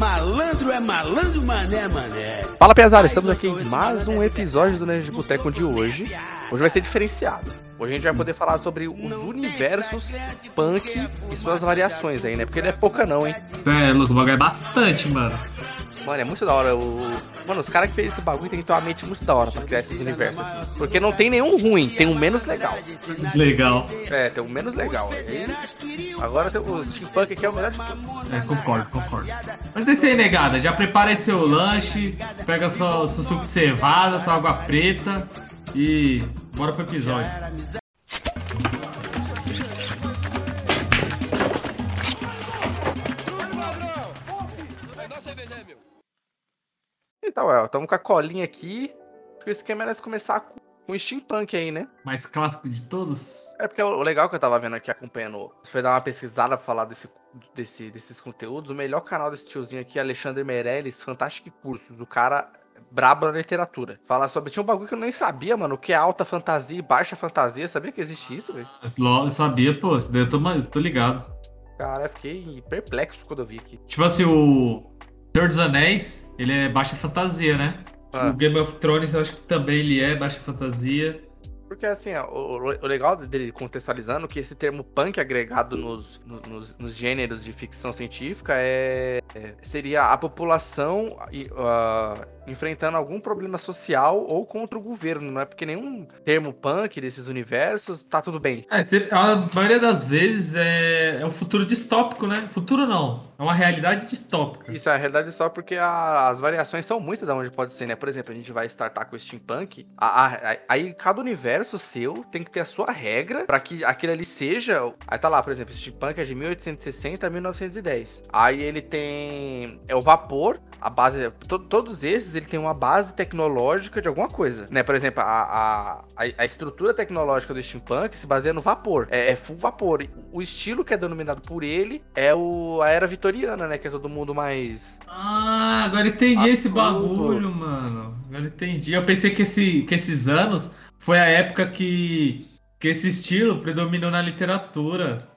malandro é malandro, mané, mané. Fala, Piazara, estamos aqui em mais um episódio do Nerd Boteco de hoje. Hoje vai ser diferenciado. Hoje a gente vai poder falar sobre os universos punk e suas variações aí, né? Porque não é pouca não, hein? É, louco, o bagulho é bastante, mano. Mano, é muito da hora. O... Mano, os caras que fez esse bagulho tem que ter uma mente muito da hora pra criar esses universos aqui. Porque não tem nenhum ruim, tem um menos legal. Legal. É, tem um menos legal. Aí, agora tem o steampunk aqui é o melhor de tudo. É, concordo, concordo. Mas desse aí, negada, já prepara seu lanche, pega seu, seu suco de cevada, sua água preta e bora pro episódio. Então, é, estamos com a colinha aqui. Acho que o esquema era começar com, com steampunk aí, né? Mais clássico de todos? É porque o legal que eu tava vendo aqui acompanhando, você foi dar uma pesquisada pra falar desse, desse, desses conteúdos. O melhor canal desse tiozinho aqui é Alexandre Meirelles, Fantástico Cursos. O cara brabo na literatura. Fala sobre. Tinha um bagulho que eu nem sabia, mano. O que é alta fantasia e baixa fantasia. Sabia que existe isso, velho? Eu sabia, pô, isso daí eu tô, tô ligado. Cara, eu fiquei perplexo quando eu vi aqui. Tipo assim, o Senhor dos Anéis, ele é baixa fantasia, né? Ah. O Game of Thrones eu acho que também ele é baixa fantasia. Porque assim, ó, o, o legal dele contextualizando que esse termo punk agregado nos, no- nos, nos gêneros de ficção científica é, é- seria a população e, ah, enfrentando algum problema social ou contra o governo, não é porque nenhum termo punk desses universos tá tudo bem. É, a maioria das vezes é, é um futuro distópico, né? Futuro não, é uma realidade distópica. Isso é a realidade só porque a- as variações são muito da onde pode ser, né? Por exemplo, a gente vai startar com o steampunk, a- a- aí cada universo seu tem que ter a sua regra pra que aquele ali seja. Aí tá lá, por exemplo, steampunk é de 1860 a 1910. Aí ele tem é o vapor, a base, to- todos esses ele tem uma base tecnológica de alguma coisa, né? Por exemplo, a, a, a- estrutura tecnológica do steampunk se baseia no vapor, é, é full vapor. O estilo que é denominado por ele é o a era vitoriana, né? Que é todo mundo mais Ah, agora entendi esse bagulho, mano. Agora entendi. Eu pensei que, esse, que esses anos foi a época que, que esse estilo predominou na literatura.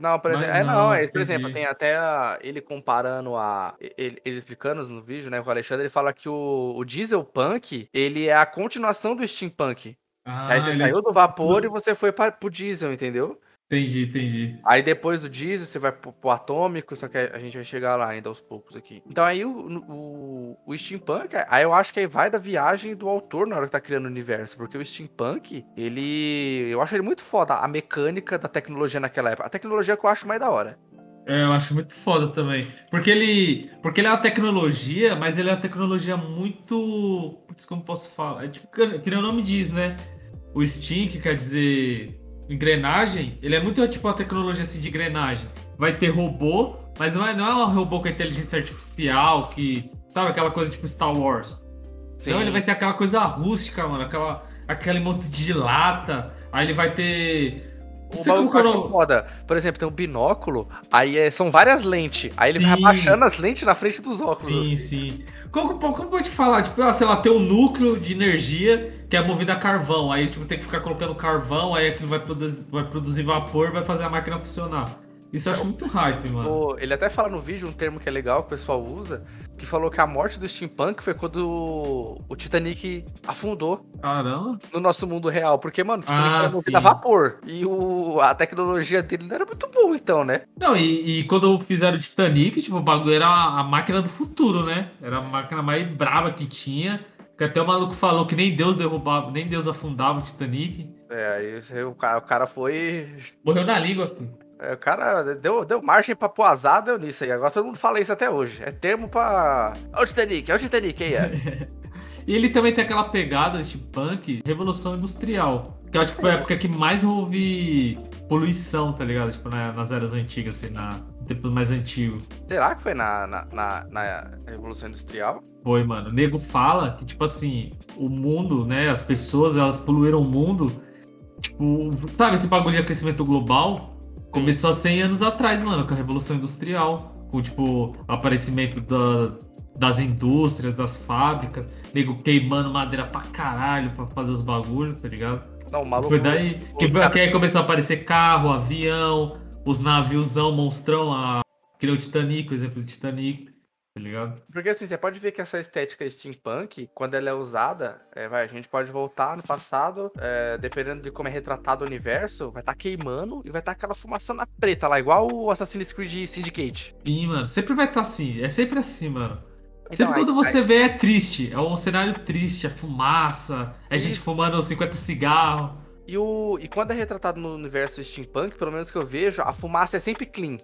Não, por exemplo, é, não, é, por exemplo, tem até ele comparando a. Ele, ele explicando no vídeo, né, com o Alexandre, ele fala que o, o diesel punk, ele é a continuação do steampunk. Ah, Aí você ele- saiu do vapor e você foi pra, pro diesel, entendeu? Entendi, entendi. Aí depois do diesel você vai pro, pro atômico, só que a gente vai chegar lá ainda aos poucos aqui. Então aí o, o, o steampunk, aí eu acho que aí vai da viagem do autor na hora que tá criando o universo, porque o steampunk, ele, eu acho ele muito foda, a mecânica da tecnologia naquela época. A tecnologia que eu acho mais da hora. É, eu acho muito foda também. Porque ele, porque ele é uma tecnologia, mas ele é uma tecnologia muito. Putz, como posso falar? É tipo, que que nem o nome diz, né? O Steam, que quer dizer engrenagem, ele é muito tipo uma tecnologia assim de engrenagem. Vai ter robô, mas não é, não é um robô com inteligência artificial, que. Sabe aquela coisa tipo Star Wars? Então ele vai ser aquela coisa rústica, mano. Aquela, aquele monte de lata. Aí ele vai ter. Sei bagulho que eu acho foda, por exemplo, tem um binóculo, aí é- são várias lentes. Aí ele vai Sim. abaixando as lentes na frente dos óculos. Sim, assim. sim. Como, como, como pode falar? Tipo, ah, sei lá, tem um núcleo de energia que é movido a carvão. Aí, tipo, tem que ficar colocando carvão, aí aquilo vai produzir, vai produzir vapor vai fazer a máquina funcionar. Isso eu acho muito hype, mano. O- ele até fala no vídeo um termo que é legal, que o pessoal usa, que falou que a morte do steampunk foi quando o Titanic afundou Caramba. no nosso mundo real. Porque, mano, o Titanic Ah, era movido a vapor. E o, a tecnologia dele não era muito boa, então, né? Não, e, e quando fizeram o Titanic, tipo, o bagulho era a, máquina do futuro, né? Era a máquina mais braba que tinha. Que até o maluco falou que nem Deus derrubava, nem Deus afundava o Titanic. É, aí o cara, o cara foi. Morreu na língua, filho. É, o cara deu, deu margem pra pôr azar, deu nisso aí. Agora todo mundo fala isso até hoje. É termo pra. Olha o Titanic, olha o Titanic aí, é. E ele também tem aquela pegada de punk, revolução industrial. Que eu acho que foi a época que mais houve poluição, tá ligado? Tipo, na- nas eras antigas, assim, na, no tempo mais antigo. Será que foi na, na, na, na Revolução Industrial? Foi, mano. O nego fala que, tipo assim, o mundo, né? As pessoas, elas poluíram o mundo. Tipo, sabe esse bagulho de aquecimento global? Começou há 100 anos atrás, mano, com a Revolução Industrial. Com, tipo, o aparecimento da, das indústrias, das fábricas. Nego queimando madeira pra caralho pra fazer os bagulhos, tá ligado? Não, o maluco. Foi daí que, cara- que aí começou a aparecer carro, avião, os naviozão monstrão, a, que nem o Titanic, o exemplo do Titanic, tá ligado? Porque assim, você pode ver que essa estética steampunk, quando ela é usada, é, vai, a gente pode voltar no passado, é, dependendo de como é retratado o universo, vai estar queimando e vai estar aquela fumaça na preta lá, igual o Assassin's Creed Syndicate. Sim, mano. Sempre vai estar assim. É sempre assim, mano. Então, Sempre aí- quando você aí- vê é triste. É um cenário triste, é fumaça, é gente Isso. fumando 50 cigarros. E, o, e quando é retratado no universo steampunk, pelo menos que eu vejo, a fumaça é sempre clean.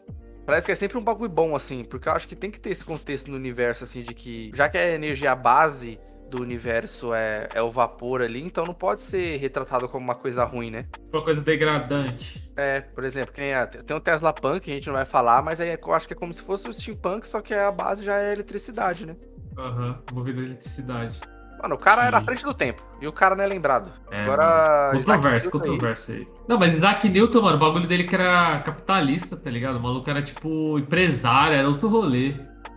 Parece que é sempre um bagulho bom, assim, porque eu acho que tem que ter esse contexto no universo, assim, de que, já que a energia base do universo é, é o vapor ali, então não pode ser retratado como uma coisa ruim, né? Uma coisa degradante. É, por exemplo, nem a- tem o Tesla Punk, que a gente não vai falar, mas aí eu acho que é como se fosse o steampunk, só que a base já é eletricidade, né? Aham, envolvido em eletricidade. Mano, o cara era à frente do tempo, e o cara não é lembrado. É, Agora, Controverso, controverso aí. Não, mas Isaac Newton, mano, o bagulho dele que era capitalista, tá ligado? O maluco era tipo empresário, era outro rolê.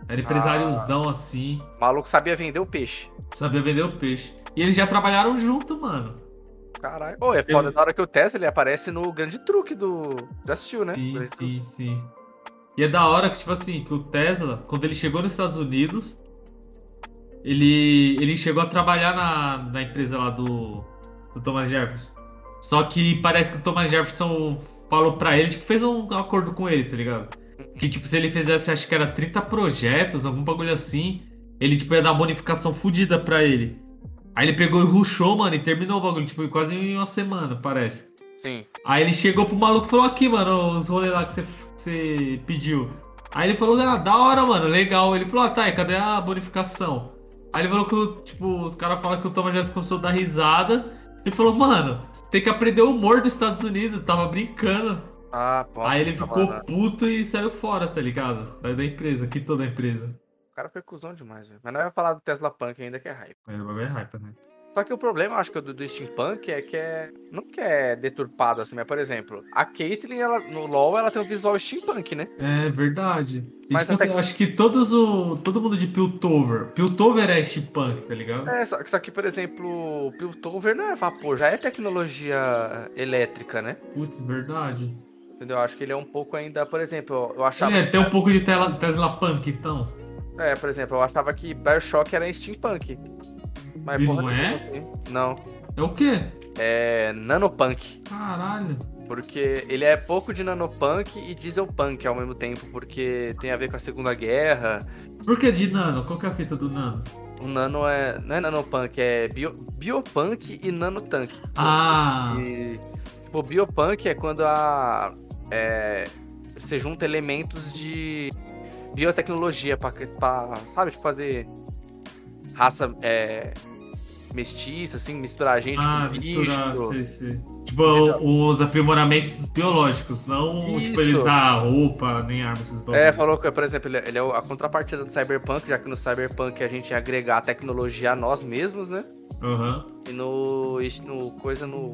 Era empresáriozão assim, o maluco sabia vender o peixe. sabia vender o peixe. E eles já trabalharam junto, mano. Caralho. Ô, é foda, na hora que o Tesla ele aparece no grande truque do. Já assistiu, né? Sim, sim, sim. E é da hora que, tipo assim, que o Tesla, quando ele chegou nos Estados Unidos, ele, ele chegou a trabalhar na, na empresa lá do, do Thomas Jefferson. Só que parece que o Thomas Jefferson falou pra ele, tipo, fez um acordo com ele, tá ligado? Que, tipo, se ele fizesse, acho que era 30 projetos, algum bagulho assim, ele, tipo, ia dar uma bonificação fodida pra ele. Aí ele pegou e rushou, mano, e terminou o bagulho, tipo, quase em uma semana, parece. Sim. Aí ele chegou pro maluco e falou: Aqui, mano, os rolês lá que você, que você pediu. Aí ele falou: Ah, da hora, mano, legal. Ele falou: Ah, tá, e cadê a bonificação? Aí ele falou que, tipo, os caras falam que o Thomas Jefferson começou a dar risada. Ele falou: Mano, você tem que aprender o humor dos Estados Unidos, eu tava brincando. Ah, posso. Aí ele ficou mano. puto e saiu fora, tá ligado? Saiu da empresa, quitou da empresa. O cara foi cuzão demais, velho. Mas não vai falar do Tesla Punk ainda que é hype. Aí o bagulho é hype, né? Só que o problema, acho que do, do steampunk é que é. Não que é deturpado assim, mas, por exemplo, a Caitlyn, ela, no LoL, ela tem um visual steampunk, né? É verdade. Mas tipo até assim, acho que todos o, todo mundo de Piltover. Piltover é steampunk, tá ligado? É, só, só que, por exemplo, Piltover não é vapor, já é tecnologia elétrica, né? Putz, verdade. Entendeu? Eu acho que ele é um pouco ainda, por exemplo, eu- achava. É, tem um pouco de tela- Tesla Punk, então. É, por exemplo, eu achava que Bioshock era steampunk. Mas, porra, não é? Não. É o quê? É nanopunk. Caralho. Porque ele é pouco de nanopunk e dieselpunk ao mesmo tempo, porque tem a ver com a Segunda Guerra. Por que de nano? Qual que é a fita do nano? O nano é. Não é nanopunk, é bio, biopunk e nanotank. Ah, E, tipo, biopunk é quando a. É, você junta elementos de biotecnologia pra, pra sabe, tipo, fazer raça é, mestiça, assim, misturar gente ah com misturar, bicho. sei, sei. Tipo, os aprimoramentos biológicos, não tipo, Isso. usar roupa, nem armas, esses É, falou que, por exemplo, ele, ele é a contrapartida do Cyberpunk, já que no Cyberpunk a gente ia agregar a tecnologia a nós mesmos, né? Aham. E no, no coisa no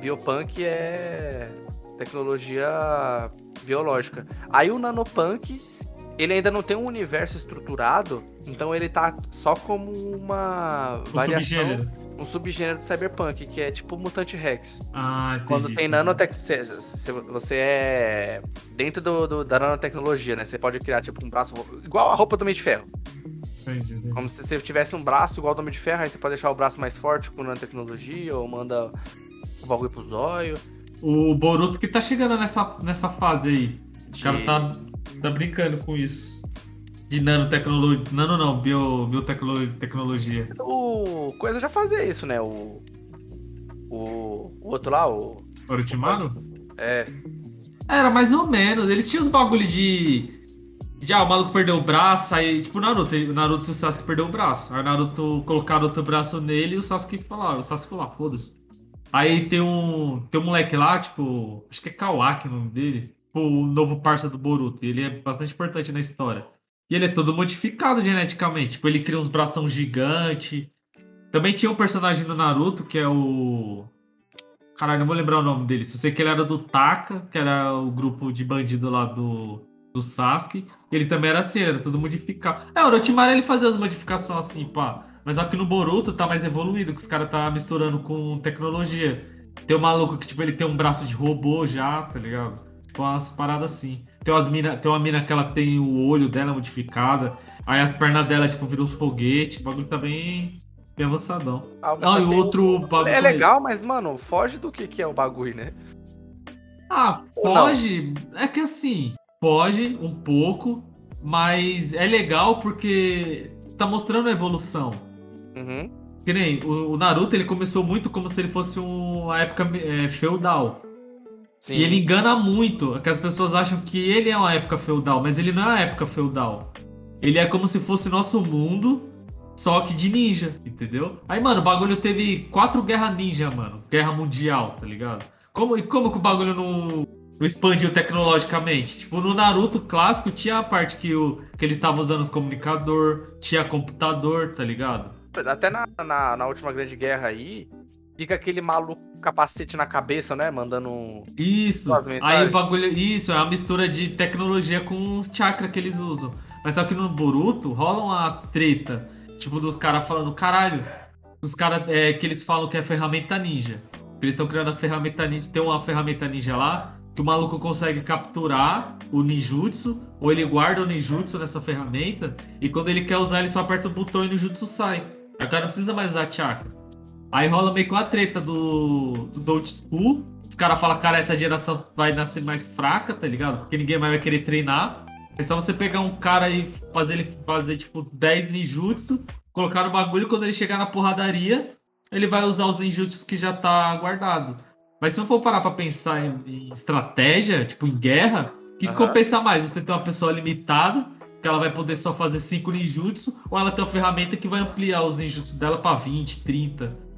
Biopunk é tecnologia biológica. Aí o Nanopunk, ele ainda não tem um universo estruturado, então ele tá só como uma O variação, subgênero. um subgênero do Cyberpunk, que é tipo Mutante Rex. Ah, entendi. Quando tem entendi. nanotec... cê- cê- Você é dentro do, do- da nanotecnologia, né? Você pode criar tipo um braço igual a roupa do Homem de Ferro. Entendi, entendi. Como se você tivesse um braço igual ao do Homem de Ferro, aí você pode deixar o braço mais forte com nanotecnologia ou manda o bagulho pro zóio. O Boruto que tá chegando nessa, nessa fase aí. O cara tá, tá brincando com isso. De nanotecnologia. Nano não, bio, biotecnologia. O Coisa já fazia isso, né? O. O, o outro lá, o. Orochimaru? É. Era mais ou menos. Eles tinham os bagulho de. De ah, o maluco perdeu o braço, aí, tipo o Naruto. O Naruto e o Sasuke perdeu o braço. Aí o Naruto colocaram outro braço nele e o Sasuke falou, o Sasuke falou, ah, foda-se. Aí tem um. Tem um moleque lá, tipo. Acho que é Kawaki o nome dele. tipo, O novo parça do Boruto. Ele é bastante importante na história. E ele é todo modificado geneticamente. Tipo, ele cria uns bração gigante. Também tinha um personagem do Naruto que é o. Caralho, não vou lembrar o nome dele. Só sei que ele era do Taka, que era o grupo de bandido lá do, do Sasuke. Ele também era assim, era todo modificado. É, o Orochimaru ele fazia as modificações assim, pá. Mas que no Boruto tá mais evoluído, que os caras tá misturando com tecnologia. Tem um maluco que, tipo, ele tem um braço de robô já, tá ligado? Tipo umas paradas assim. Tem, umas mina, tem uma mina que ela tem o olho dela modificada, aí as pernas dela, tipo, viram uns foguetes, o bagulho tá bem, bem avançadão. Ah, Não, e outro bagulho. É legal, mas, mano, foge do que, que é o bagulho, né? Ah, pode. É que assim, pode um pouco, mas é legal porque tá mostrando a evolução. Uhum. Que nem o, o Naruto, ele começou muito como se ele fosse um- uma época é, feudal. Sim. E ele engana muito, que as pessoas acham que ele é uma época feudal, mas ele não é uma época feudal. Ele é como se fosse nosso mundo, só que de ninja, entendeu? Aí, mano, o bagulho teve quatro guerras ninja, mano. Guerra mundial, tá ligado? Como, e como que o bagulho não, não expandiu tecnologicamente? Tipo, no Naruto clássico tinha a parte que, o, que eles estavam usando os comunicador, tinha computador, tá ligado? Até na, na, na última grande guerra aí, fica aquele maluco com capacete na cabeça, né? Mandando. um- Isso. Aí o bagulho. Isso, é uma mistura de tecnologia com chakra que eles usam. Mas só que no Boruto rola uma treta. Tipo, dos caras falando, caralho. Os caras é, que eles falam que é ferramenta ninja. Eles estão criando as ferramentas ninja. Tem uma ferramenta ninja lá que o maluco consegue capturar o ninjutsu, ou ele guarda o ninjutsu nessa ferramenta, e quando ele quer usar, ele só aperta o botão e o ninjutsu sai. Aí o cara não precisa mais usar chakra. Aí rola meio que uma treta do, dos old school. Os caras falam, cara, essa geração vai nascer mais fraca, tá ligado? Porque ninguém mais vai querer treinar. É só você pegar um cara e fazer ele fazer, tipo, 10 ninjutsu, colocar no bagulho, quando ele chegar na porradaria, ele vai usar os ninjutsus que já tá guardado. Mas se não for parar pra pensar em, em estratégia, tipo, em guerra, o que Aham. compensa mais? Você ter uma pessoa limitada, que ela vai poder só fazer 5 ninjutsu, ou ela tem uma ferramenta que vai ampliar os ninjutsu dela pra 20, 30?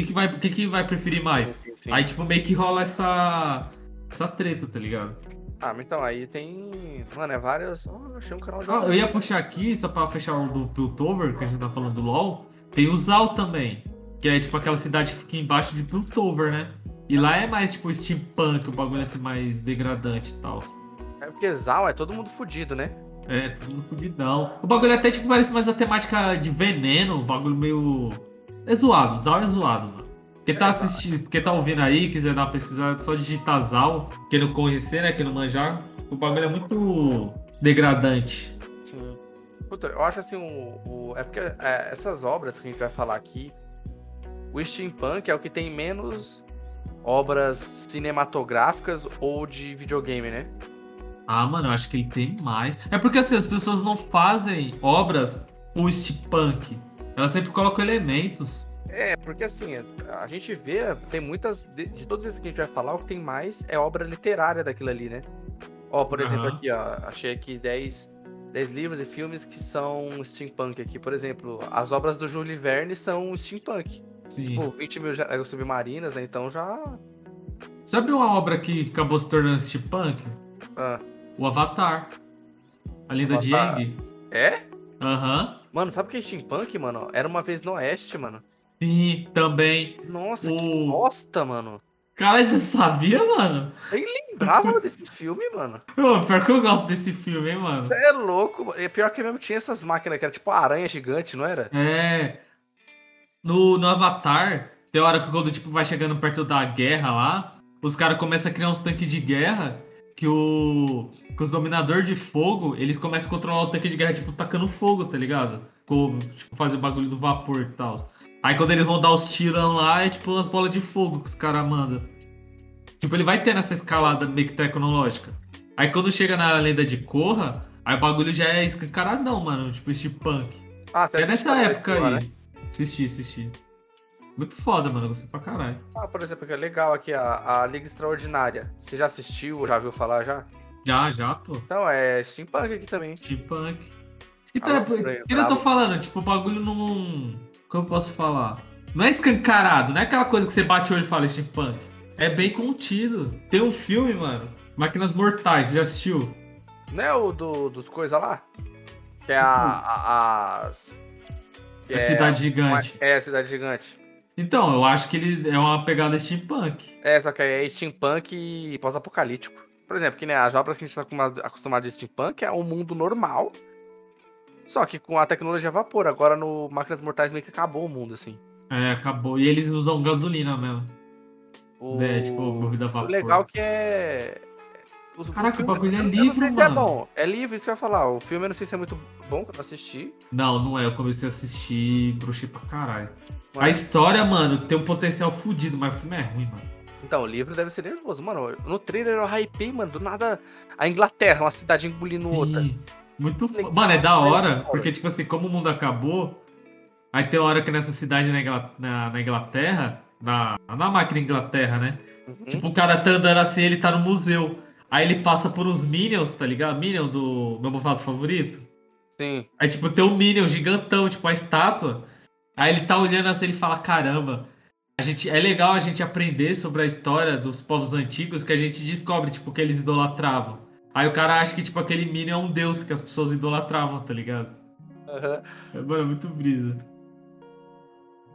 O que, que, vai, o que, que vai preferir mais? Sim, sim. Aí, tipo, meio que rola essa, essa treta, tá ligado? Ah, mas então, aí tem. Mano, é várias. Oh, eu achei um canal de. Ah, eu ia puxar aqui, só pra fechar o do Piltover, que a gente tá falando do LoL. Tem o Zal também, que é tipo aquela cidade que fica embaixo de Piltover, né? E lá é mais tipo steampunk, o bagulho assim mais degradante e tal. É porque Zal é todo mundo fudido, né? É, tudo no fudidão. O bagulho até tipo parece mais a temática de veneno, um bagulho meio. É zoado, Zal é zoado, mano. Quem tá É, assistindo, quem tá ouvindo aí, quiser dar uma pesquisada, é só digitar Zal, quem não conhecer, né? Quem não manjar, o bagulho é muito degradante. Sim. Puta, eu acho assim, o, o- é porque é, essas obras que a gente vai falar aqui, o steampunk é o que tem menos obras cinematográficas ou de videogame, né? Ah, mano, eu acho que ele tem mais. É porque assim, as pessoas não fazem obras o steampunk. Elas sempre colocam elementos. É, porque assim, a gente vê, tem muitas, de, de todos esses que a gente vai falar, o que tem mais é obra literária daquilo ali, né? Ó, por exemplo, Aham. aqui, ó, achei aqui 10, 10 livros e filmes que são steampunk aqui. Por exemplo, as obras do Júlio Verne são steampunk. Sim. Tipo, 20 mil já- submarinas, né? Então já. Sabe uma obra que acabou se tornando steampunk? ah, O Avatar. A lenda de Avatar. Aang. É? Aham. Mano, sabe o que é steampunk, mano? Era uma vez no Oeste, mano. Sim, também. Nossa, que O- bosta, mano. Cara, você sabia, mano? Lembrava desse filme, mano. Pô, pior que eu gosto desse filme, hein, mano? Você é louco. mano. Pior que mesmo tinha essas máquinas que era tipo aranha gigante, não era? É. No, no Avatar, tem hora que quando tipo, vai chegando perto da guerra lá, os caras começam a criar uns tanques de guerra que o. Que os dominadores de fogo, eles começam a controlar o tanque de guerra, tipo, tacando fogo, tá ligado? Com, tipo, fazer o bagulho do vapor e tal. Aí quando eles vão dar os tirão lá, é tipo umas bolas de fogo que os caras mandam. Tipo, ele vai tendo essa escalada meio que tecnológica. Aí quando chega na lenda de Korra, aí o bagulho já é escancaradão, mano. Tipo, steampunk. Ah, você É nessa época aí. lá, né? Assisti, assisti. Muito foda, mano. Gostei pra caralho. Ah, por exemplo, que é legal aqui, a, a Liga Extraordinária. Você já assistiu ou já viu falar já? Já, já, pô. Então, é steampunk aqui também. Steampunk. Então, Ah, é, por- que eu tô falando? Tipo, o bagulho não. Como eu posso falar? Não é escancarado, não é aquela coisa que você bate o olho e fala steampunk. É bem contido. Tem um filme, mano. Máquinas Mortais, já assistiu? Não é o do, dos coisas lá? Que é a, a- as. que É Cidade Gigante. uma- é, a Cidade Gigante. Então, eu acho que ele é uma pegada steampunk. É, só que é steampunk e pós-apocalíptico. Por exemplo, que né, as obras que a gente tá acostumado- de steampunk é um mundo normal. Só que com a tecnologia a vapor. Agora no Máquinas Mortais meio que acabou o mundo, assim. É, acabou. E eles usam gasolina mesmo. O, É, tipo, movida a o vapor. legal que é. o, o Caraca, o filme- bagulho é livro, se é mano. bom. É livro, isso que eu ia falar. O filme eu não sei se é muito bom que eu não assisti. Não, não é. Eu comecei a assistir brochei pra caralho. A Mas- história, mano, tem um potencial fudido, mas o filme é ruim, mano. Então, o livro deve ser nervoso. Mano, no trailer eu hypei, mano, do nada a Inglaterra, uma cidade engolindo outra. Muito fo- Legal, Mano, é da hora, porque, tipo assim, como o mundo acabou, aí tem hora que nessa cidade na, Ingla- na- na Inglaterra, na, na máquina Inglaterra, né? Uhum. Tipo, o cara tá andando assim, ele tá no museu. Aí ele passa por uns Minions, tá ligado? Minion do meu movado favorito. Sim. Aí, tipo, tem um Minion gigantão, tipo, a estátua. Aí ele tá olhando assim, ele fala, caramba, a gente, é legal a gente aprender sobre a história dos povos antigos que a gente descobre, tipo, que eles idolatravam. Aí o cara acha que, tipo, aquele Minion é um deus que as pessoas idolatravam, tá ligado? Aham. É, mano, é muito brisa.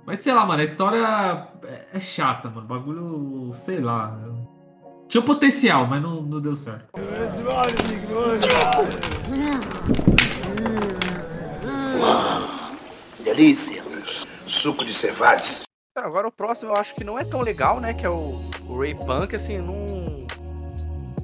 Mas sei lá, mano, a história é, é chata, mano. O bagulho, sei lá. Tinha um potencial, mas não, não deu certo. Delícia. Suco de cevades. Agora o próximo eu acho que não é tão legal, né? Que é o, o Ray Punk, assim, não.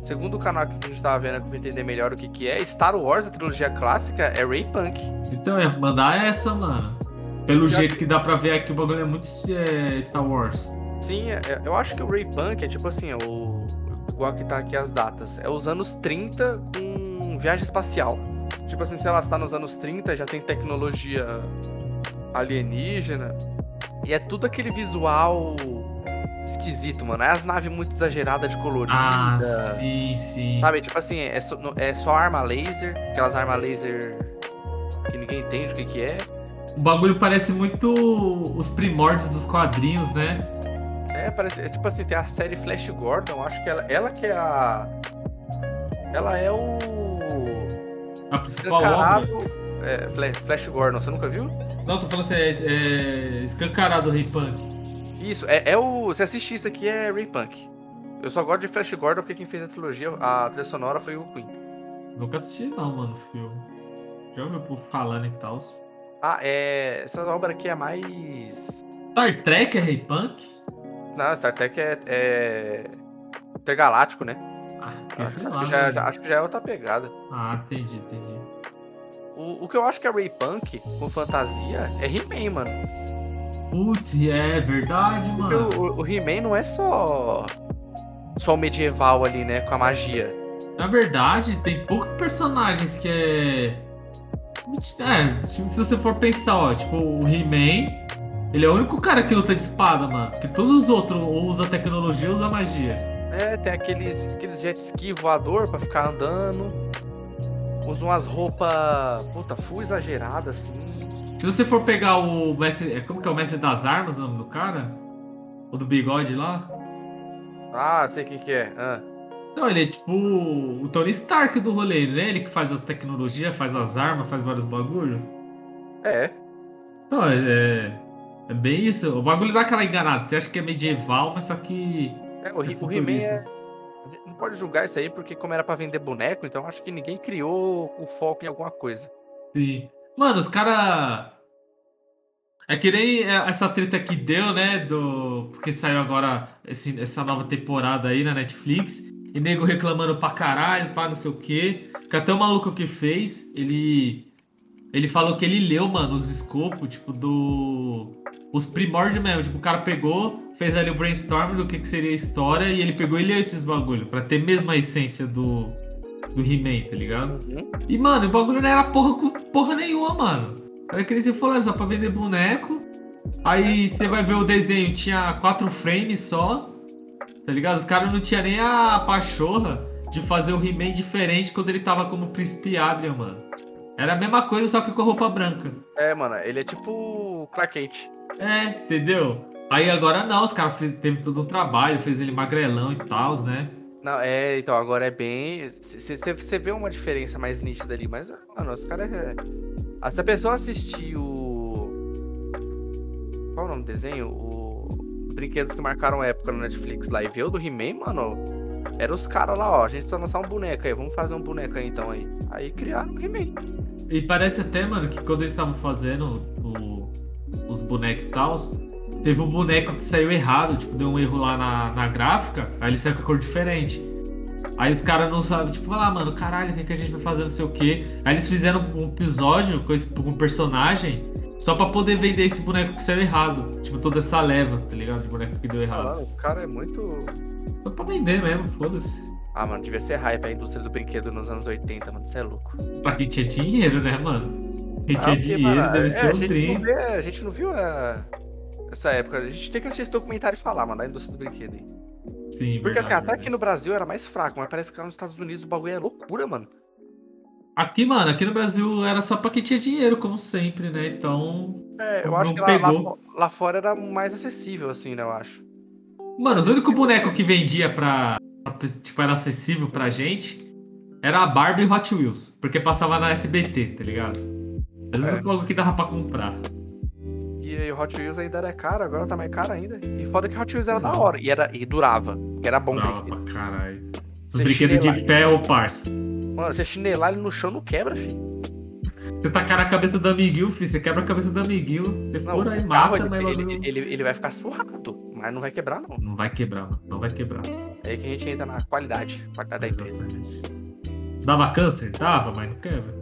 Segundo o canal que a gente tava vendo, que eu entender melhor o que, que é, Star Wars, a trilogia clássica, é Ray Punk. Então, ia mandar essa, mano. Pelo Já jeito que dá pra ver aqui, o bagulho é muito é, Star Wars. Sim, é- é- eu acho que o Ray Punk é tipo assim, é o. Igual que tá aqui as datas. É os anos 30 com viagem espacial. Tipo assim, sei lá, você tá nos anos 30, já tem tecnologia alienígena. E é tudo aquele visual esquisito, mano. É as naves muito exageradas de colorida. Ah, sim, sim. Sabe, tipo assim, é só, é só arma laser, aquelas armas laser que ninguém entende o que que é. O bagulho parece muito os primórdios dos quadrinhos, né? É, parece, é tipo assim, tem a série Flash Gordon, acho que ela, ela que é a... Ela é o... A principal obra. É, Fla- Flash Gordon, você nunca viu? Não, tô falando assim, é, é escancarado o Rei Punk. Isso, é, é o... Se assistir isso aqui é Ray Punk. Eu só gosto de Flash Gordon porque quem fez a trilogia, a trilha sonora foi o Queen. Nunca assisti não, mano, o filme. Já ouviu o povo falando e tal. Ah, é... Essa obra aqui é mais... Star Trek é Rei Punk? Não, Star Trek é... é... Intergaláctico, né? Ah, Acho, sei acho lá. que já, já- acho que já é outra pegada. Ah, entendi, entendi. O, o que eu acho que é Ray Punk com fantasia é He-Man, mano. Putz, é verdade, Porque mano. o, o He-Man não é só. Só o medieval ali, né? Com a magia. Na verdade, tem poucos personagens que é. É, tipo, se você for pensar, ó, tipo, o He-Man, ele é o único cara que luta de espada, mano. Porque todos os outros ou usa tecnologia ou usa magia. É, tem aqueles, aqueles jet ski voador pra ficar andando. Usam umas roupas. Puta, full exageradas, assim. Se você for pegar o mestre. é, Como que é o mestre das armas, o nome do cara? O do bigode lá? Ah, sei quem que é. Ah. Não, ele é tipo o Tony Stark do rolê, né? Ele que faz as tecnologias, faz as armas, faz vários bagulho. É. Então, é, é bem isso. O bagulho dá aquela enganada. Você acha que é medieval, mas só que. é o, É o He-Man é. Pode julgar isso aí porque, como era pra vender boneco, então acho que ninguém criou o foco em alguma coisa. Sim. Mano, os caras. É que nem essa treta que deu, né? Do... Porque saiu agora esse- essa nova temporada aí na Netflix. E nego reclamando pra caralho, pá, não sei o quê. Que até o maluco que fez, ele. Ele falou que ele leu, mano, os escopos, tipo, do. Os primórdios mesmo. Tipo, o cara pegou, fez ali o brainstorm do que, que seria a história e ele pegou e leu esses bagulho. Pra ter mesmo a essência do. Do He-Man, tá ligado? Uhum. E, mano, o bagulho não era porra com porra nenhuma, mano. Era que eles falaram só pra vender boneco. Aí você vai ver o desenho, tinha quatro frames só. Tá ligado? Os caras não tinham nem a pachorra de fazer o He-Man diferente quando ele tava como Príncipe Adrian, mano. Era a mesma coisa, só que com roupa branca. É, mano, ele é tipo Clark Kent. É, entendeu? Aí agora não, os caras teve todo um trabalho, fez ele magrelão e tal, né? Não, é, então, agora é bem. Você vê uma diferença mais nítida ali, mas, mano, os caras. É... Ah, se a pessoa assistir o. Qual é o nome do desenho? O. Brinquedos que marcaram época no Netflix lá e o do He-Man, mano. Era os caras lá, ó. A gente precisa lançar um boneco aí, vamos fazer um boneco aí então aí. Aí criaram o He-Man. E parece até, mano, que quando eles estavam fazendo o- os bonecos e tal, teve um boneco que saiu errado, tipo, deu um erro lá na, na gráfica, aí ele saiu com a cor diferente. Aí os caras não sabem, tipo, vai lá, mano, caralho, o que, que a gente vai fazer, não sei o quê. Aí eles fizeram um episódio com, esse, com um personagem só pra poder vender esse boneco que saiu errado. Tipo, toda essa leva, tá ligado? De boneco que deu Ah, errado. mano, o cara é muito. Só pra vender mesmo, foda-se. Ah, mano, devia ser hype a indústria do brinquedo nos anos 80, mano. Você é louco. Pra quem tinha dinheiro, né, mano? Quem Ah, tinha porque, dinheiro mano, deve é, ser a um gente, trem. não vê, a gente não viu a- essa época. A gente tem que assistir esse documentário e falar, mano, da indústria do brinquedo aí. Sim, Porque assim, verdade, até aqui no Brasil era mais fraco, mas parece que lá nos Estados Unidos o bagulho é loucura, mano. Aqui, mano, aqui no Brasil era só pra quem tinha dinheiro, como sempre, né? Então. É, eu acho que lá, lá, lá fora era mais acessível, assim, né, eu acho. Mano, os únicos bonecos que vendia pra. Tipo, era acessível pra gente era a Barbie e o Hot Wheels. Porque passava na SBT, tá ligado? Mas É. é. o que dava pra comprar. E, o Hot Wheels ainda era caro, agora tá mais caro ainda. E foda que Hot Wheels era da hora. E, era, e durava. Que era bom o Brava brinquedo. pra caralho. Você brinquedos chinelar- de ferro, parça. Mano, você chinelar ele no chão não quebra, filho. Você tacar na cabeça do amiguinho, filho. Você quebra a cabeça do amiguinho. Você Não, fura e o mata, mas o ele, bagulho ele, ele, ele vai ficar surrado, mas não vai quebrar, não. Não vai quebrar, mano. Não vai quebrar. É aí que a gente entra na qualidade, qualidade da empresa. Exatamente. Dava câncer? Dava, mas não quebra.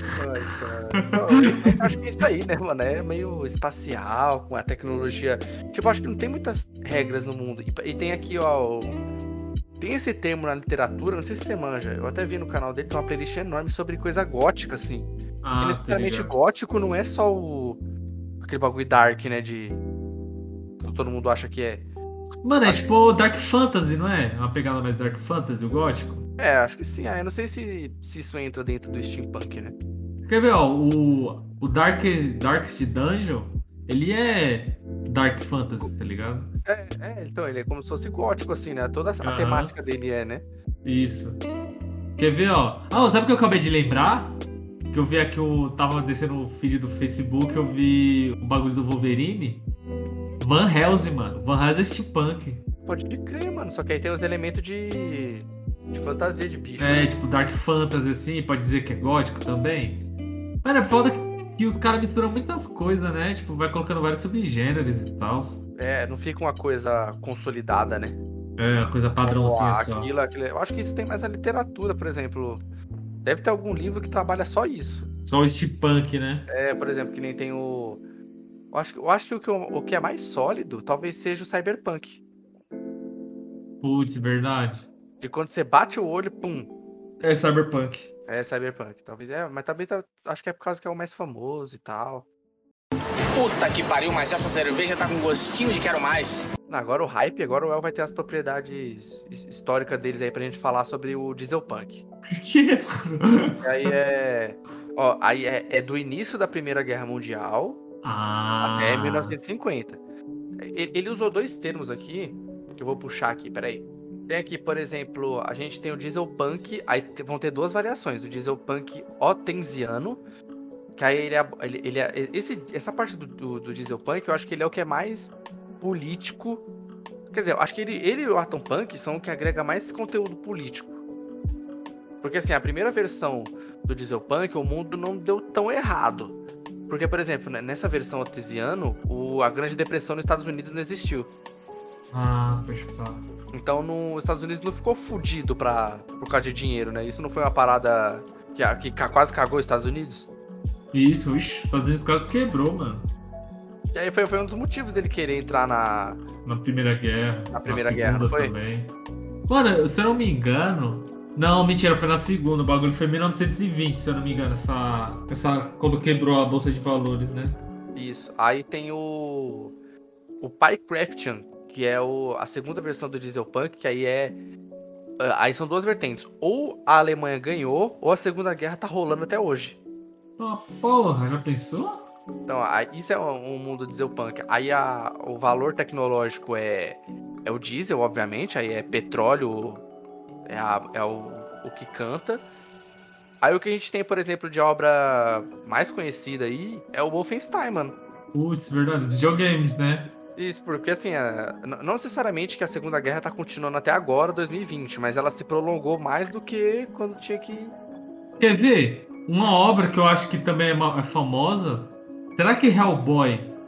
Ai, eu acho que é isso aí, né, mano? É meio espacial, com a tecnologia. Tipo, acho que não tem muitas regras no mundo. E, e tem aqui, ó. o- Tem esse termo na literatura, não sei se você manja. Eu até vi no canal dele, tem uma playlist enorme sobre coisa gótica, assim. Ah, e tá necessariamente gótico não é só o. aquele bagulho dark, né? De. que Todo mundo acha que é. Mano, é Acho- tipo Dark Fantasy, não é? Uma pegada mais Dark Fantasy, o gótico. É, acho que sim. Ah, eu não sei se, se isso entra dentro do steampunk, né? Quer ver, ó, o, o Dark, Darkest Dungeon, ele é Dark Fantasy, tá ligado? É, é, então, ele é como se fosse gótico, assim, né? Toda a temática dele é, né? Isso. Quer ver, ó? Ah, sabe o que eu acabei de lembrar? Que eu vi aqui, eu tava descendo o feed do Facebook, eu vi o bagulho do Wolverine. Van Helsing, mano. Van Helsing é steampunk. Pode crer, mano. Só que aí tem os elementos de. De fantasia de bicho. É, né? tipo Dark Fantasy, assim, pode dizer que é gótico também. Mano, é foda que, que os caras misturam muitas coisas, né? Tipo, vai colocando vários subgêneros e tal. É, não fica uma coisa consolidada, né? É, uma coisa padrãozinha Ó, só. aquilo. Eu acho que isso tem mais na literatura, por exemplo. Deve ter algum livro que trabalha só isso. Só o steampunk, né? É, por exemplo, que nem tem o. Eu acho, eu acho que o que, o que é mais sólido talvez seja o cyberpunk. Putz, verdade. De quando você bate o olho, pum. É cyberpunk. É cyberpunk. Talvez é, mas também tá- acho que é por causa que é o mais famoso e tal. Puta que pariu, mas essa cerveja tá com gostinho de quero mais. Agora o hype, agora o El vai ter as propriedades his- históricas deles aí pra gente falar sobre o dieselpunk. que, aí é. Ó, aí é, é do início da Primeira Guerra Mundial Ah. até 1950. Ele, ele usou dois termos aqui, que eu vou puxar aqui, peraí. Tem aqui, por exemplo, a gente tem o dieselpunk, aí te- vão ter duas variações, o dieselpunk otensiano, que aí ele, é- ele, ele é- esse, essa parte do, do, do dieselpunk, eu acho que ele é o que é mais político. Quer dizer, eu acho que ele, ele e o Atom Punk são o que agrega mais conteúdo político. Porque assim, a primeira versão do dieselpunk, o mundo não deu tão errado. Porque, por exemplo, nessa versão otesiano, a Grande Depressão nos Estados Unidos não existiu. Ah, pode falar. Então, nos Estados Unidos não ficou fudido pra, por causa de dinheiro, né? Isso não foi uma parada que, que quase cagou os Estados Unidos? Isso, ixi, Estados Unidos quase quebrou, mano. E aí foi, foi um dos motivos dele querer entrar na. Na Primeira Guerra. Na Primeira segunda Guerra, não foi? também. Mano, se eu não me engano. Não, mentira, foi na segunda. O bagulho foi em 1920, se eu não me engano. Essa. essa quando quebrou a Bolsa de Valores, né? Isso. Aí tem o. O Pycraftian, que é o, a segunda versão do Dieselpunk, que aí é. ah, Aí são duas vertentes. Ou a Alemanha ganhou, ou a Segunda Guerra tá rolando até hoje. Ah, porra, já pensou? Então, isso é um, um mundo dieselpunk. Aí a, o valor tecnológico é, é o diesel, obviamente. Aí é petróleo, é, a- é o, o que canta. Aí o que a gente tem, por exemplo, de obra mais conhecida aí é o Wolfenstein, mano. Putz, verdade. Videogames, né? Isso, porque assim, é, não necessariamente que a Segunda Guerra tá continuando até agora, 2020, mas ela se prolongou mais do que quando tinha que. Quer ver? Uma obra que eu acho que também é, é famosa. Será que Hellboy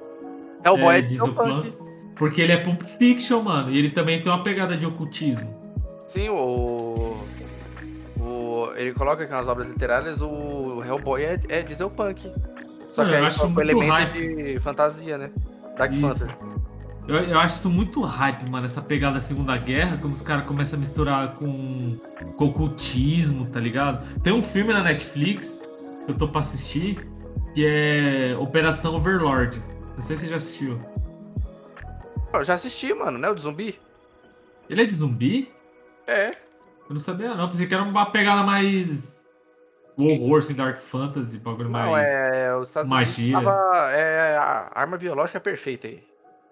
Hellboy é, é dieselpunk. Dieselpunk? Porque ele é Pulp Fiction, mano. E ele também tem uma pegada de ocultismo. Sim, o. o ele coloca aqui nas obras literárias o Hellboy é, é dieselpunk. Só Mano, que aí acho com muito elemento hype. de fantasia, né? Dark Isso. Fantasy. Eu, eu acho isso muito hype, mano, essa pegada da Segunda Guerra, quando os caras começam a misturar com, com ocultismo, tá ligado? Tem um filme na Netflix que eu tô pra assistir, que é Operação Overlord. Não sei se você já assistiu. Eu já assisti, mano, né? O de zumbi? Ele é de zumbi? É. Eu não sabia, não. Pensei que era uma pegada mais. Horror, assim, Dark Fantasy, bagulho Não, mais. é. Os Estados magia. Unidos tava. É a arma biológica perfeita aí.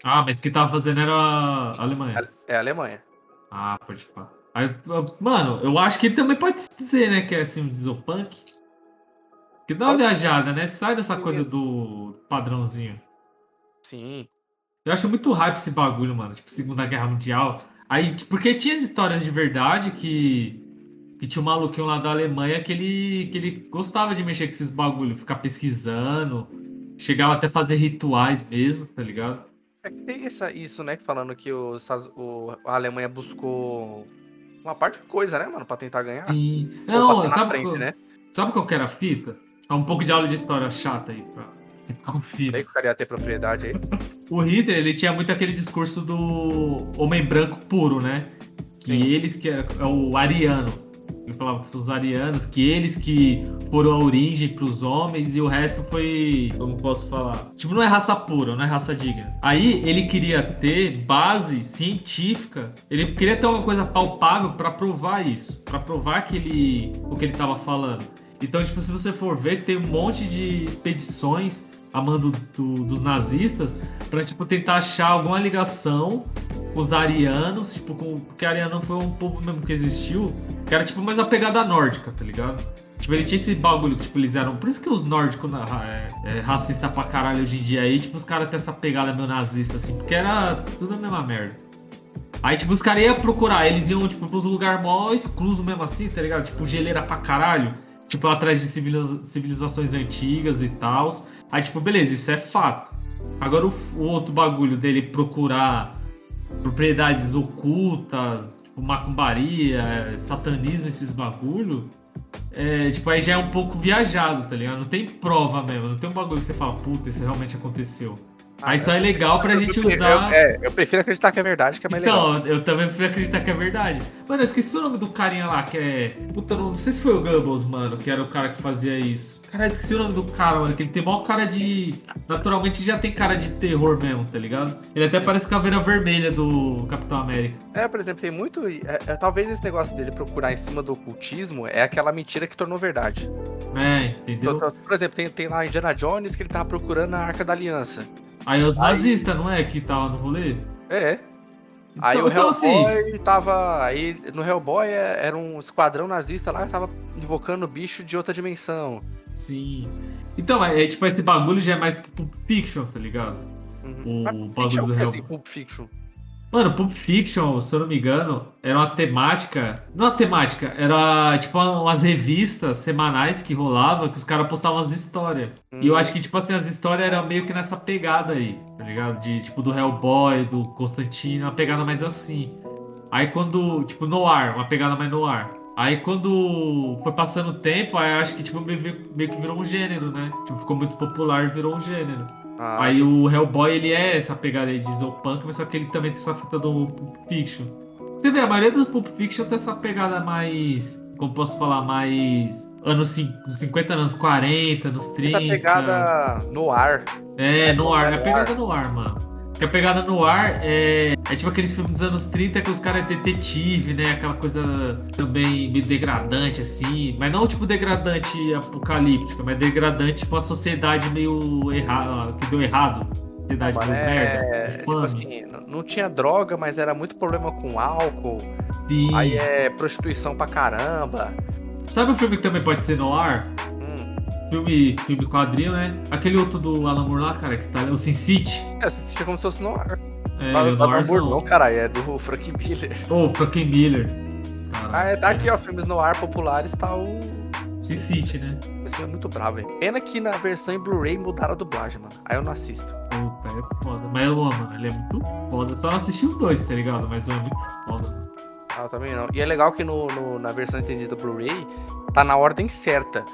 Ah, mas quem tava fazendo era a Alemanha. É a Alemanha. Ah, pode. Aí, mano, eu acho que ele também pode dizer, né, que é assim um dieselpunk. Que dá uma Pode ser. viajada, né? Sai dessa Sim. coisa do padrãozinho. Sim. Eu acho muito hype esse bagulho, mano. Tipo, Segunda Guerra Mundial. Aí, porque tinha as histórias de verdade que. Que tinha um maluquinho lá da Alemanha que ele, que ele gostava de mexer com esses bagulho, ficar pesquisando. Chegava até a fazer rituais mesmo, tá ligado? É que tem essa, isso, né? Falando que os o, a Alemanha buscou uma parte de coisa, né, mano? Pra tentar ganhar. Sim. Ou Não, sabe, frente, qual, né? sabe qual que era a fita? É um pouco de aula de história chata aí pra confira. Falei que o cara ia ter propriedade aí. O Hitler, ele tinha muito aquele discurso do homem branco puro, né? Que Sim. eles que é, é o ariano. Ele falava que são os arianos, que eles que foram a origem pros homens e o resto foi, como posso falar? Tipo, não é raça pura, não é raça digna. Aí ele queria ter base científica, ele queria ter uma coisa palpável pra provar isso, Pra provar que ele o que ele tava falando. Então, tipo, se você for ver, tem um monte de expedições a mando do- dos nazistas pra, tipo, tentar achar alguma ligação com os arianos, tipo, com, porque ariano foi um povo mesmo que existiu, que era, tipo, mais a pegada nórdica, tá ligado? Tipo, ele tinha esse bagulho, tipo, eles eram... Por isso que os nórdicos é, é racista pra caralho hoje em dia aí, tipo, os caras têm essa pegada meio nazista, assim, porque era tudo a mesma merda. Aí, tipo, os caras iam procurar, eles iam, tipo, pros lugares mó exclusos mesmo assim, tá ligado? Tipo, geleira pra caralho. Tipo, atrás de civiliza- civilizações antigas e tal. Aí, tipo, beleza, isso é fato. Agora, o, o outro bagulho dele procurar propriedades ocultas, tipo, macumbaria, satanismo, esses bagulho. É, tipo, aí já é um pouco viajado, tá ligado? Não tem prova mesmo, não tem um bagulho que você fala, puta, isso realmente aconteceu. Aí só é legal pra gente prefiro- usar. eu- é, eu prefiro acreditar que é verdade, que é mais legal. Então, eu também prefiro acreditar que é verdade. Mano, eu esqueci o nome do carinha lá, que é. Puta, não sei se foi o Goebbels, mano, que era o cara que fazia isso. Cara, eu esqueci o nome do cara, mano, que ele tem maior cara de. Naturalmente já tem cara de terror mesmo, tá ligado? Ele até parece com a caveira vermelha do Capitão América. É, por exemplo, tem muito. é, é, talvez esse negócio dele procurar em cima do ocultismo é aquela mentira que tornou verdade. É, entendeu? Por, por exemplo, tem, tem lá Indiana Jones que ele tava procurando a Arca da Aliança. Aí os Aí- nazistas, não é? Que tava no rolê? É. Aí Então- o então, assim- Hellboy tava. Aí no Hellboy é- era um esquadrão nazista lá que tava invocando bicho de outra dimensão. Sim. Então, é, é tipo, esse bagulho já é mais Pulp Fiction, tá ligado? Uhum. O Mas bagulho do é Hell- assim, Pulp Fiction. Mano, Pulp Fiction, se eu não me engano, era uma temática. Não uma temática, era tipo umas revistas semanais que rolava que os caras postavam as histórias. E eu Hum. acho que, tipo assim, as histórias eram meio que nessa pegada aí, tá ligado? De tipo do Hellboy, do Constantino, uma pegada mais assim. Aí quando, tipo, no ar, uma pegada mais no ar. Aí quando foi passando o tempo, aí eu acho que tipo, meio, meio que virou um gênero, né? Tipo, ficou muito popular e virou um gênero. Ah, Aí o Hellboy, ele é essa pegada aí de Zopunk, mas só que ele também tem essa fita do Pulp Fiction. Você vê, a maioria dos Pulp Fiction tem essa pegada mais, como posso falar, mais anos cin- 50, anos 40, anos 30. essa pegada no ar. É, no ar, é a pegada no ar, mano. Porque a pegada no ar é, é tipo aqueles filmes dos anos 30 que os caras é detetive, né? Aquela coisa também meio degradante, assim. Mas não tipo degradante apocalíptica, mas degradante tipo a sociedade meio errada, que deu errado. Sociedade deu é, merda. tipo assim, não tinha droga, mas era muito problema com álcool. Sim. Aí é prostituição pra caramba. Sabe um filme que também pode ser no ar? Filme, filme quadrinho, né? Aquele outro do Alan Moore lá, cara, que está o Sin City. É, você assistia como se fosse no ar. É, Não, no não, ar não, não. caralho, é do Frank Miller. Ô, Franklin Miller. Caralho. Ah, é, tá aqui, ó, filmes no ar populares, tá o. Sin City, né? Esse filme é muito bravo, velho. Pena que na versão em Blu-ray mudaram a dublagem, mano. Aí eu não assisto. Puta, é foda. Mas eu amo, mano. Ele é muito foda. Eu só não assisti os dois, tá ligado? Mas é muito foda. Ah, também não. E é legal que no, no- na versão estendida do Blu-ray tá na ordem certa.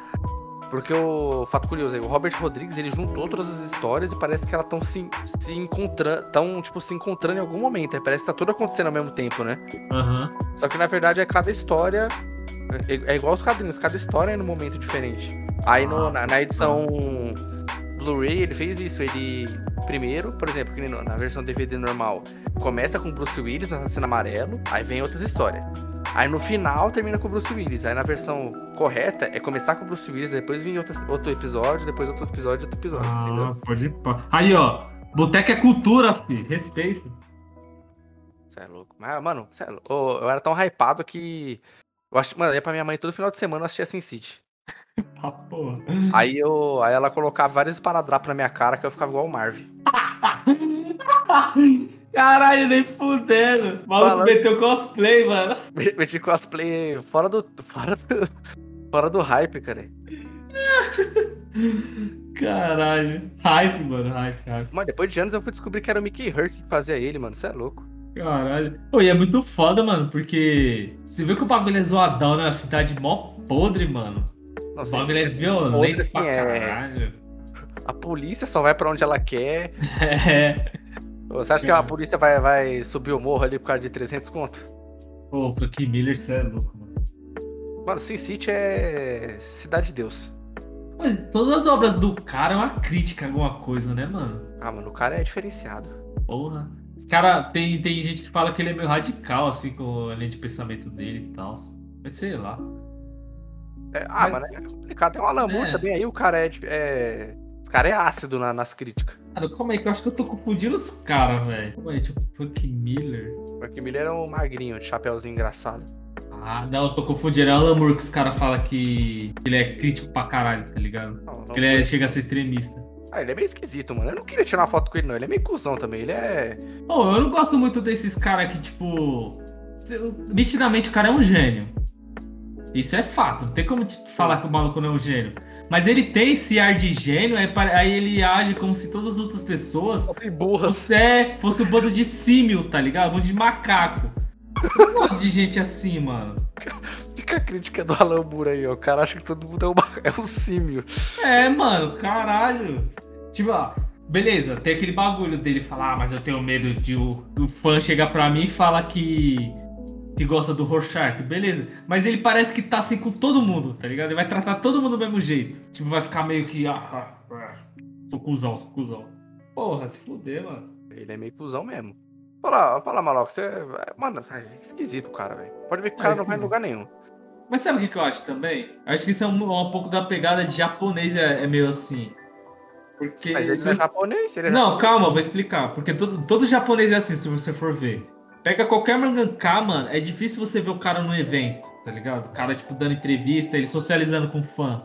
Porque o fato curioso é que o Robert Rodrigues ele juntou todas as histórias e parece que elas estão se, se encontrando, tão, tipo, se encontrando em algum momento. Aí Parece que tá tudo acontecendo ao mesmo tempo, né? Aham. Só que na verdade é cada história. É, é igual os quadrinhos, cada história é num momento diferente. Aí no- na, na edição Blu-ray ele fez isso. Ele. Primeiro, por exemplo, na versão DVD normal, começa com Bruce Willis no assassino amarelo, aí vem outras histórias. Aí no final termina com Bruce Willis. Aí na versão correta é começar com Bruce Willis, depois vem outro, outro episódio, depois outro episódio, outro episódio. Ah, entendeu? pode ir. Aí, ó. Boteca é cultura, fi. Respeito. Cê é louco. Mas, mano, é louco. Eu era tão hypado que. Eu acho, mano, eu ia pra minha mãe todo final de semana eu assistia Sin City. Tá, porra. Aí eu. Aí ela colocava vários esparadrapos na minha cara que eu ficava igual o Marv. Caralho, nem fudendo. O maluco Falando- meteu cosplay, mano. Meti cosplay fora do. Fora do. Fora do hype, cara. Caralho. Hype, mano. Hype, hype. Mano, depois de anos eu fui descobrir que era o Mickey Herc que fazia ele, mano. Você é louco. Caralho. Pô, e é muito foda, mano, porque você vê que o bagulho é zoadão, né? A cidade mó podre, mano. Não O bagulho se é violento podre, pra assim, é- caralho. A polícia só vai pra onde ela quer. É. Você acha que a polícia vai, vai subir o morro ali por causa de 300 conto? Pô, Frank Miller, você é louco, mano. Mano, Sin City é. Cidade de Deus. Todas as obras do cara é uma crítica a alguma coisa, né, mano? Ah, mano, o cara é diferenciado. Porra. Esse cara, tem, tem gente que fala que ele é meio radical, assim, com a linha de pensamento dele e tal. Mas sei lá. É, ah, Mas- mano, é complicado. Tem uma lamur É. também aí, o cara é. é... Cara é ácido na- nas críticas. Cara, calma aí, que eu acho que eu tô confundindo os caras, velho. Calma aí, tipo, Frank Miller. Porque Miller é um magrinho, de chapéuzinho engraçado. Ah, não, eu tô confundindo. É o Alan Moore que os caras falam que ele é crítico pra caralho, tá ligado? Não, não Que ele é- chega a ser extremista. Ah, ele é meio esquisito, mano. Eu não queria tirar uma foto com ele, não. Ele é meio cuzão também. Ele é. Pô, eu não gosto muito desses caras que, tipo. Nitidamente o cara é um gênio. Isso é fato. Não tem como te falar que o maluco não é um gênio. Mas ele tem esse ar de gênio, aí, pare- aí ele age como se todas as outras pessoas burras. fosse, é, fosse um bando de símio, tá ligado? Um bando de macaco. Eu gosto de gente assim, mano. Fica a crítica do Alan Moore aí, ó. O cara acha que todo mundo é um, é um símio. É, mano, caralho. Tipo, ó, beleza, tem aquele bagulho dele falar, ah, mas eu tenho medo de o, o fã chegar pra mim e falar que, que gosta do Rorschach, beleza. Mas ele parece que tá assim com todo mundo, tá ligado? Ele vai tratar todo mundo do mesmo jeito. Tipo, vai ficar meio que, ah, ah, ah, sou cuzão, sou cuzão. Porra, se fuder, mano. Ele é meio cuzão mesmo. Fala, fala, Maloca, você. Mano, é esquisito o cara, velho. Pode ver que o É cara não vai em lugar nenhum. Mas sabe o que, que eu acho também? Acho que isso é um, um pouco da pegada de japonês, é, é meio assim. Porque. Mas ele não é japonês, ele é Não, japonês. calma, vou explicar. Porque todo, todo japonês é assim, se você for ver. Pega qualquer mangaká, mano, é difícil você ver o cara no evento, tá ligado? O cara, tipo, dando entrevista, ele socializando com fã.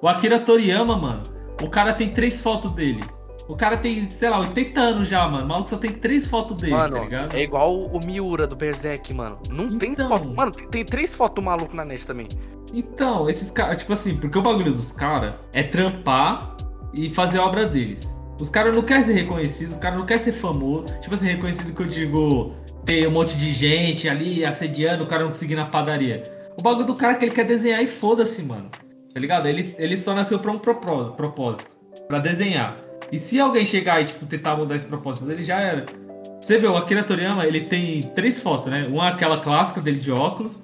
O Akira Toriyama, mano, o cara tem três fotos dele. O cara tem, sei lá, 80 anos já, mano. O maluco só tem três fotos dele, Mano, tá ligado? é igual o Miura do Berserk, mano. Não tem Então. foto. Mano, tem, tem três fotos do maluco na net também. Então, esses caras, tipo assim, porque o bagulho dos caras é trampar e fazer a obra deles. Os caras não querem ser reconhecidos, os caras não querem ser famoso. Tipo assim, reconhecido que eu digo, ter um monte de gente ali assediando, o cara não conseguir na padaria. O bagulho do cara é que ele quer desenhar e foda-se, mano. Tá ligado? Ele, ele só nasceu pra um propó- propósito, pra desenhar. E se alguém chegar e, tipo, tentar mudar esse propósito dele, já era. Você vê, o Akira Toriyama, ele tem três fotos, né? Uma é aquela clássica dele de óculos,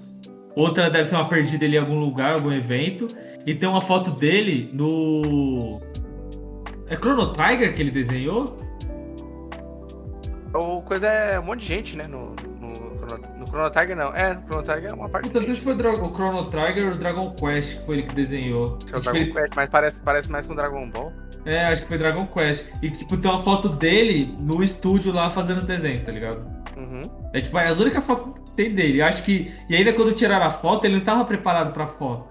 outra deve ser uma perdida ali em algum lugar, algum evento, e tem uma foto dele no... É Chrono Tiger que ele desenhou? O coisa é um monte de gente, né? No, no, Chrono- no Chrono Tiger, não. É, no Chrono Tiger é uma parte. Puta, não sei se foi o Chrono Trigger ou o Dragon Quest que foi ele que desenhou. Acho que é o Dragon ele- Quest, mas parece, parece mais com Dragon Ball. É, acho que foi Dragon Quest. E tipo, tem uma foto dele no estúdio lá fazendo os desenhos, tá ligado? Uhum. É tipo, é a única foto que tem dele. Eu acho que. E ainda quando tiraram a foto, ele não tava preparado pra foto.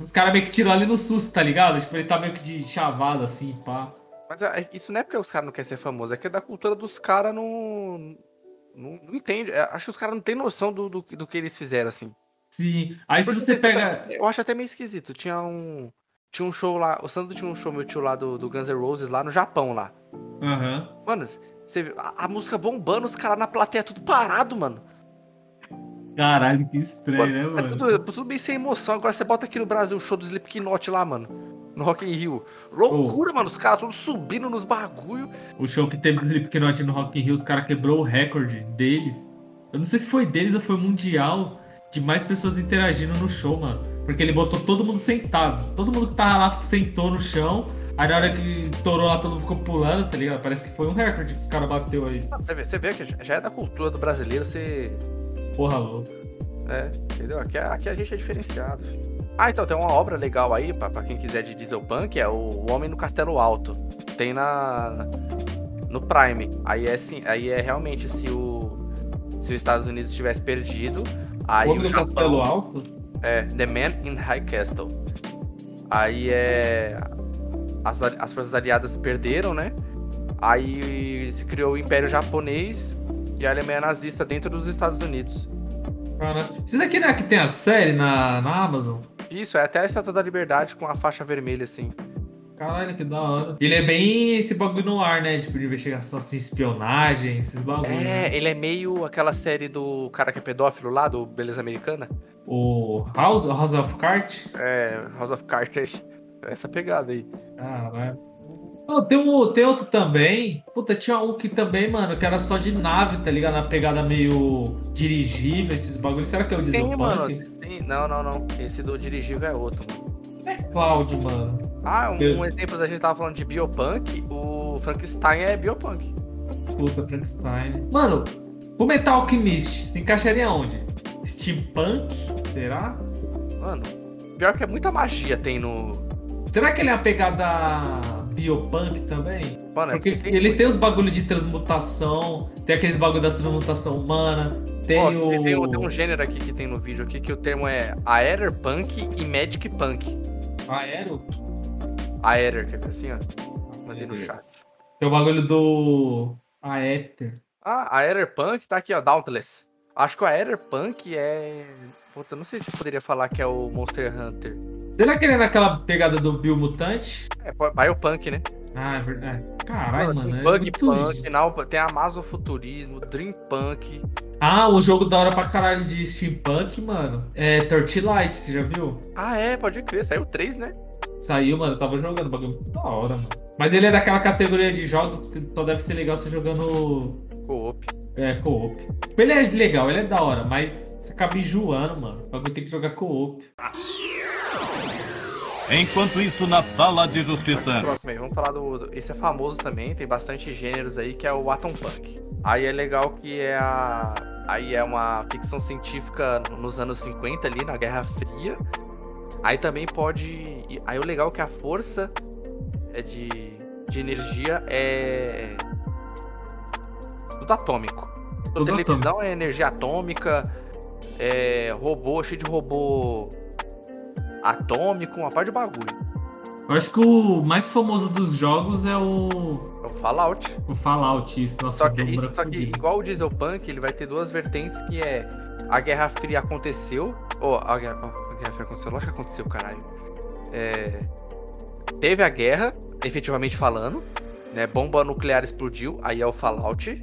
Os caras meio que tiraram ali no susto, tá ligado? Tipo, ele tá meio que de chavado assim, pá. Mas é, isso não é porque os caras não querem ser famosos, é que é da cultura dos caras não, não. Não entende. É, Acho que os caras não têm noção do, do, que- do que eles fizeram, assim. Sim. Aí se Porque você esse pega. Eu acho até meio esquisito. Tinha um. Tinha um show lá. O Sandro tinha um show, meu tio lá do, do Guns N' Roses lá no Japão lá. Aham. Mano, você vê a, a música bombando, os caras na plateia tudo parado, mano. Caralho, que estranho, né, É mano? tudo, tudo bem sem emoção. Agora você bota aqui no Brasil o show do Slipknot lá, mano. No Rock in Rio. Loucura, mano. Os caras todos subindo nos bagulho. O show que teve do Slipknot no Rock in Rio, os caras quebrou o recorde deles. Eu não sei se foi deles ou foi mundial de mais pessoas interagindo no show, mano. Porque ele botou todo mundo sentado. Todo mundo que tava lá sentou no chão. Aí na hora que estourou lá, todo mundo ficou pulando, tá ligado? Parece que foi um recorde que os caras bateu aí. Você vê, você vê que já é da cultura do brasileiro, você. Porra louco. É, entendeu? Aqui, a- aqui a gente é diferenciado. filho. Ah, então tem uma obra legal aí, pra, pra quem quiser de Diesel Punk, é o Homem no Castelo Alto. Tem na. No Prime. Aí é assim, aí é realmente se o. Se os Estados Unidos tivesse perdido, aí Homem o do Japão. Castelo Alto? É, The Man in High Castle. Aí é. As, as forças aliadas perderam, né? Aí se criou o Império Japonês e a Alemanha nazista dentro dos Estados Unidos. Isso daqui não é que tem a série na, na Amazon? Isso, é até a Estátua da Liberdade com a faixa vermelha, assim. Caralho, que da hora. Ele é bem esse bagulho no ar, né? Tipo, de investigação, assim, espionagem, esses bagulhos. né? É, ele é meio aquela série do cara que é pedófilo lá, do Beleza Americana. O House, House of Cards? É, House of Cards. Essa pegada aí. Caralho. Oh, tem, um, tem outro também. Puta, tinha um que também, mano, que era só de nave, tá ligado? Na pegada meio dirigível, esses bagulhos. Será que é o Tem, Diesel mano. Punk? Tem- não, não, não. Esse do dirigível é outro, mano. É Cloud, mano. Ah, um, Eu- um exemplo da gente tava falando de biopunk, o Frankenstein é biopunk. Puta, Frankenstein. Mano, o Metal Alchemist se encaixaria onde? Steampunk? Será? Mano, pior que é muita magia tem no. Será que ele é uma pegada biopunk também? Mano, é Porque porque tem, ele tem os bagulho de transmutação, tem aqueles bagulho da transmutação humana, tem Ó, o. tem, tem um- gênero aqui que tem no vídeo aqui que o termo é Aetherpunk e Magic Punk. Aero? Aether, quer ver assim, ó? Mandei no chat. Tem o bagulho do. Aether. Ah, Aetherpunk tá aqui, ó, Dauntless. Acho que o Aetherpunk é. Puta, não sei se poderia falar que é o Monster Hunter. Será que ele é naquela pegada do Biomutante? É po- Biopunk, né? Ah, é verdade. Caralho, mano. é Bug muito- Punk, não, tem Amazofuturismo, Dream Punk. Ah, o jogo da hora pra caralho de steampunk, mano. É Torchlight, você já viu? Ah, é, pode crer, saiu três, né? Saiu, mano, eu tava jogando, bagulho muito da hora, mano. Mas ele é daquela categoria de jogos que só deve ser legal você jogando Co-op. é, co-op. Ele é legal, ele é da hora, mas você acaba enjoando, mano. O bagulho tem que jogar co-op. Enquanto isso, na sala de justiça. Próximo aí, vamos falar do, Esse é famoso também, tem bastante gêneros aí, que é o Atom Punk. Aí é legal que é a. Aí é uma ficção científica nos anos 50 ali, na Guerra Fria. Aí também pode. Aí o legal é que a força é de, de energia é. Tudo atômico. Tudo televisão é energia atômica, é robô, cheio de robô atômico, uma parte de bagulho. Eu acho que o mais famoso dos jogos é o, É o Fallout. o Fallout, isso. Nossa, Só que, isso, só que igual o Diesel Punk, ele vai ter duas vertentes que é a Guerra Fria aconteceu. Ou a, Guerra, ó, a Guerra Fria aconteceu, lógico que aconteceu, caralho. É, teve a guerra, efetivamente falando, né? Bomba nuclear explodiu, aí é o Fallout.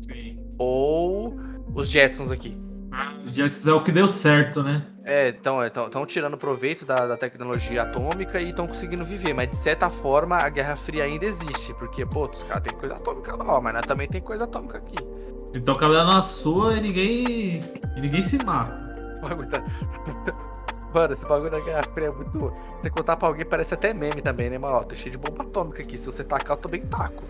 Sim. Ou os Jetsons aqui. Os Jetsons é o que deu certo, né? É, então, estão tirando proveito da, da tecnologia atômica e estão conseguindo viver, mas de certa forma a Guerra Fria ainda existe, porque, pô, os caras têm coisa atômica lá, ó, mas nós também tem coisa atômica aqui. Então cada na sua e ninguém. E ninguém se mata. Mano, esse bagulho da Guerra Fria é muito. Você contar pra alguém parece até meme também, né? Mas ó, tá cheio de bomba atômica aqui. Se você tacar, eu também taco.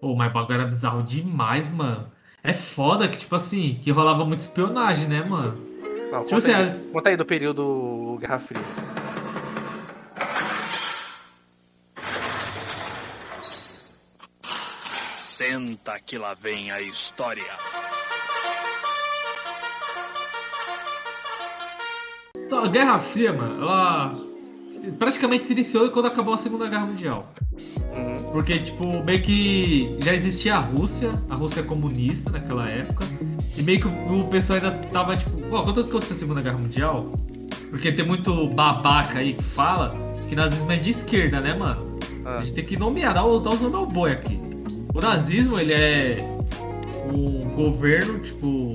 Pô, mas o bagulho era bizarro demais, mano. É foda que, tipo assim, que rolava muita espionagem, né, mano? Não, Tipo conta, assim, aí, as- conta aí do período Guerra Fria. Senta que lá vem a história. Então, a Guerra Fria, mano, ela praticamente se iniciou quando acabou a Segunda Guerra Mundial. Uhum. Porque, tipo, meio que já existia a Rússia, a Rússia comunista naquela época. E meio que o pessoal ainda tava, tipo, ó, quando aconteceu a Segunda Guerra Mundial? Porque tem muito babaca aí que fala que nazismo é de esquerda, né, mano? Ah. A gente tem que nomear, dar o, dar o boi aqui. O nazismo, ele é um governo, tipo,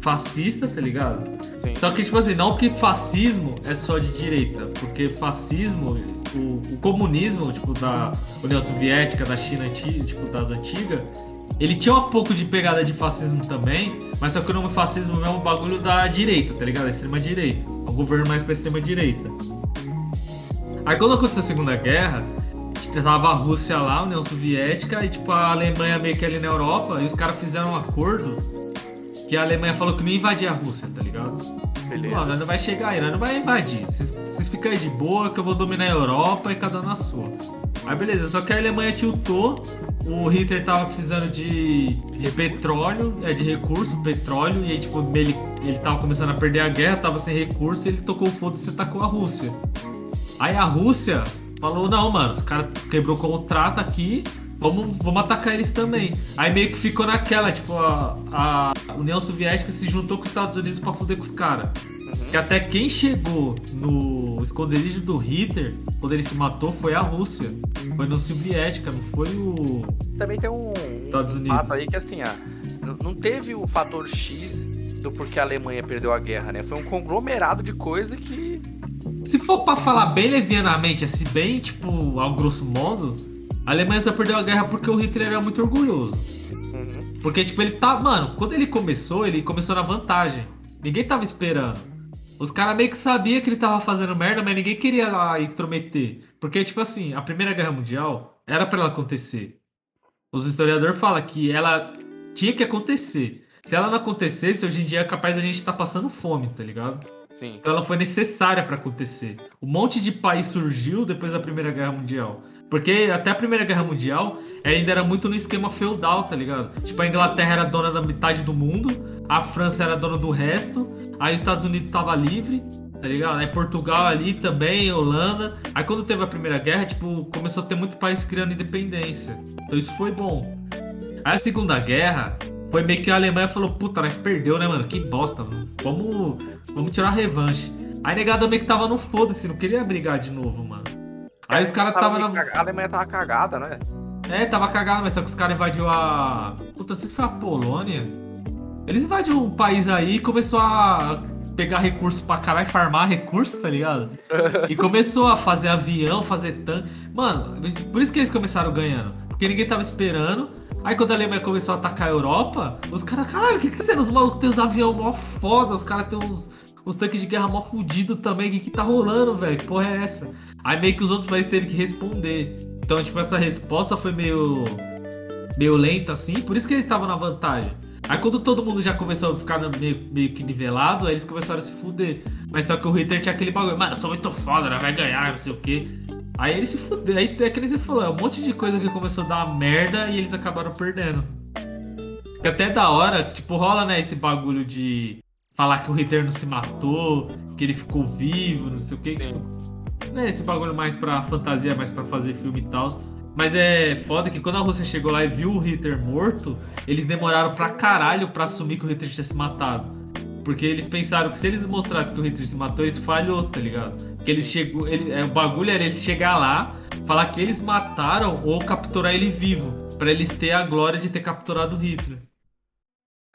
fascista, tá ligado? Sim. Só que, tipo assim, não que fascismo é só de direita, porque fascismo, o, o comunismo, tipo, da União Soviética, da China, tipo, das antigas, ele tinha um pouco de pegada de fascismo também, mas só que o nome fascismo é um bagulho da direita, tá ligado? Extrema direita. É um governo mais pra extrema direita. Aí quando aconteceu a Segunda Guerra, tipo, tava a Rússia lá, a União Soviética, e tipo, a Alemanha meio que ali na Europa, e os caras fizeram um acordo que a Alemanha falou que não ia invadir a Rússia, tá ligado? Beleza. Nós não vai chegar aí, nós não vai invadir. Vocês, vocês ficam aí de boa que eu vou dominar a Europa e cada um na sua. Aí beleza, só que a Alemanha tiltou, o Hitler tava precisando de, de petróleo, é, de recurso, petróleo, e aí tipo, ele, ele tava começando a perder a guerra, tava sem recurso, e ele tocou o foda-se e atacou a Rússia. Aí a Rússia falou, não, mano, os caras quebrou o contrato aqui, vamos, vamos atacar eles também. Aí meio que ficou naquela, tipo, a, a União Soviética se juntou com os Estados Unidos pra foder com os caras. Que até quem chegou no esconderijo do Hitler, quando ele se matou, foi a Rússia. Foi a União Soviética, não foi o Também tem um, Estados um Unidos. fato aí que assim, n- não teve o fator X do porquê a Alemanha perdeu a guerra, né? Foi um conglomerado de coisa que. Se for pra falar bem levianamente, assim, bem, tipo, ao grosso modo, a Alemanha só perdeu a guerra porque o Hitler era muito orgulhoso. Uhum. Porque, tipo, ele tá. Mano, quando ele começou, ele começou na vantagem. Ninguém tava esperando. Os caras meio que sabiam que ele tava fazendo merda, mas ninguém queria lá intrometer. Porque, tipo assim, a Primeira Guerra Mundial era pra ela acontecer. Os historiadores falam que ela tinha que acontecer. Se ela não acontecesse, hoje em dia é capaz da gente estar passando fome, tá ligado? Sim. Então ela foi necessária pra acontecer. Um monte de país surgiu depois da Primeira Guerra Mundial. Porque até a Primeira Guerra Mundial ainda era muito no esquema feudal, tá ligado? Tipo, a Inglaterra era dona da metade do mundo, a França era dona do resto, aí os Estados Unidos tava livre, tá ligado? Aí Portugal ali também, Holanda. Aí quando teve a Primeira Guerra, tipo, começou a ter muito país criando independência. Então isso foi bom. Aí a Segunda Guerra foi meio que a Alemanha falou, puta, nós perdeu, né, mano? Que bosta, mano. Vamos, vamos tirar a revanche. Aí negada meio que tava no foda-se, não queria brigar de novo, mano. Aí os caras tava meio na. A Alemanha tava cagada, né? É, tava cagado, mas só que os caras invadiu a. Puta, se foi a Polônia. Eles invadiram um país aí e começou a pegar recurso pra caralho, farmar recurso, tá ligado? E começou a fazer avião, fazer tanque. Mano, por isso que eles começaram ganhando. Porque ninguém tava esperando. Aí quando a Alemanha começou a atacar a Europa, os caras, caralho, o que que tá sendo? Os malucos têm os aviões mó foda, os caras têm uns, uns tanques de guerra mó fudido também. O que que tá rolando, velho? Que porra é essa? Aí meio que os outros países teve que responder. Então, tipo, essa resposta foi meio. meio lenta assim, por isso que eles estavam na vantagem. Aí quando todo mundo já começou a ficar meio, meio que nivelado, aí eles começaram a se fuder. Mas só que o Hitler tinha aquele bagulho, mano, eu sou muito foda, né? vai ganhar, não sei o quê. Aí ele se fudeu, aí é que ele falou, é um monte de coisa que começou a dar merda e eles acabaram perdendo. Que até da hora, tipo, rola, né, esse bagulho de falar que o Hitler não se matou, que ele ficou vivo, não sei o quê. Tipo, né, esse bagulho mais pra fantasia, mais pra fazer filme e tal. Mas é foda que quando a Rússia chegou lá e viu o Hitler morto, eles demoraram pra caralho pra assumir que o Hitler tinha se matado. Porque eles pensaram que se eles mostrassem que o Hitler se matou, eles falhou, tá ligado? Porque eles chegou, ele, é, o bagulho era eles chegar lá, falar que eles mataram ou capturar ele vivo, Pra eles ter a glória de ter capturado o Hitler.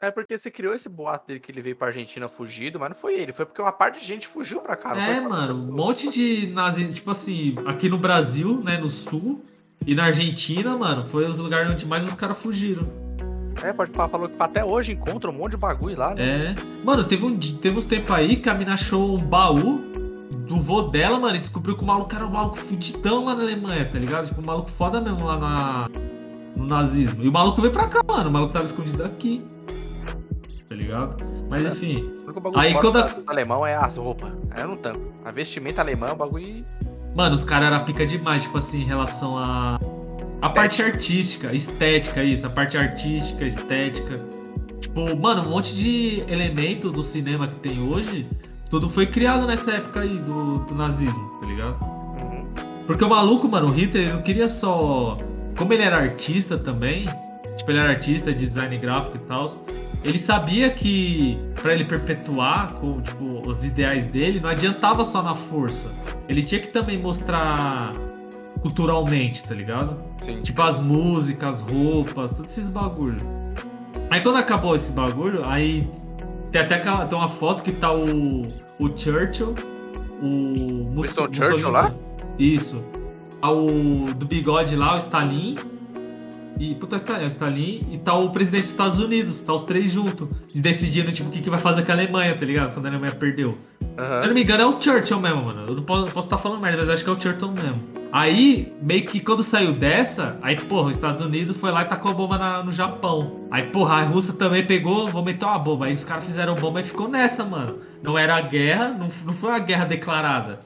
É porque você criou esse boato dele que ele veio pra Argentina fugido, mas não foi ele, foi porque uma parte de gente fugiu pra cá. É, pra- mano, um monte de nazis, tipo assim, aqui no Brasil, né, no sul, e na Argentina, mano, foi os lugares onde mais os caras fugiram. É, pode falar, falou que até hoje encontra um monte de bagulho lá, né? É. Mano, teve, um, teve uns tempos aí que a mina achou um baú do vô dela, mano, e descobriu que o maluco era um maluco fudidão lá na Alemanha, tá ligado? Tipo, um maluco foda mesmo lá na, no nazismo. E o maluco veio pra cá, mano, o maluco tava escondido aqui. Tá ligado? Mas enfim. O único bagulho Aí, quando a- alemão é as roupas. Aí eu não tanco. A vestimenta alemã é um bagulho. Mano, os caras eram pica demais, tipo assim, em relação a. A parte artística, estética, isso, a parte artística, estética. Tipo, mano, um monte de elemento do cinema que tem hoje, tudo foi criado nessa época aí do, do nazismo, tá ligado? Uhum. Porque o maluco, mano, o Hitler, ele não queria só. Como ele era artista também, tipo, ele era artista, design gráfico e tal, ele sabia que pra ele perpetuar com, tipo, os ideais dele, não adiantava só na força. Ele tinha que também mostrar culturalmente, tá ligado? Sim. Tipo as músicas, as roupas, todos esses bagulho. Aí quando acabou esse bagulho, aí Tem até aquela, tem uma foto que tá o, o Churchill, o Winston Churchill lá? Isso. Tá o do bigode lá, o Stalin. E, puta, Stalin, é o Stalin. E tá o presidente dos Estados Unidos, tá os três juntos. Decidindo, tipo, o que, que vai fazer com a Alemanha, tá ligado? Quando a Alemanha perdeu. Se eu não me engano, é o Churchill mesmo, mano. Eu não posso, estar falando merda, mas acho que é o Churchill mesmo. Aí, meio que quando saiu dessa, aí, porra, os Estados Unidos foi lá e tacou a bomba na- no Japão. Aí, porra, a Rússia também pegou, vou meter uma bomba. Aí os caras fizeram bomba e ficou nessa, mano. Não era a guerra, não, não foi uma guerra declarada.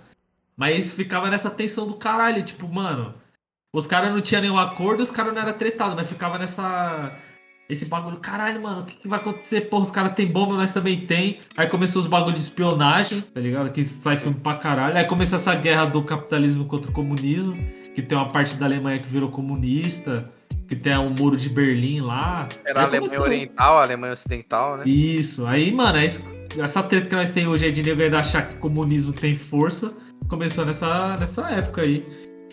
Mas ficava nessa tensão do caralho, tipo, mano. Os caras não tinham nenhum acordo, os caras não eram tretados, mas ficava nessa. Esse bagulho, caralho, mano, o que, que vai acontecer? Porra, os caras têm bomba, nós também tem. Aí começou os bagulhos de espionagem, tá ligado? Que sai filme pra caralho. Aí começou essa guerra do capitalismo contra o comunismo, que tem uma parte da Alemanha que virou comunista, que tem o muro de Berlim lá. Era a Aí Alemanha começou. Oriental, a Alemanha Ocidental, né? Isso, aí, mano, é isso- essa treta que nós temos hoje é de nego ainda achar que o comunismo tem força. Começou nessa, nessa época aí.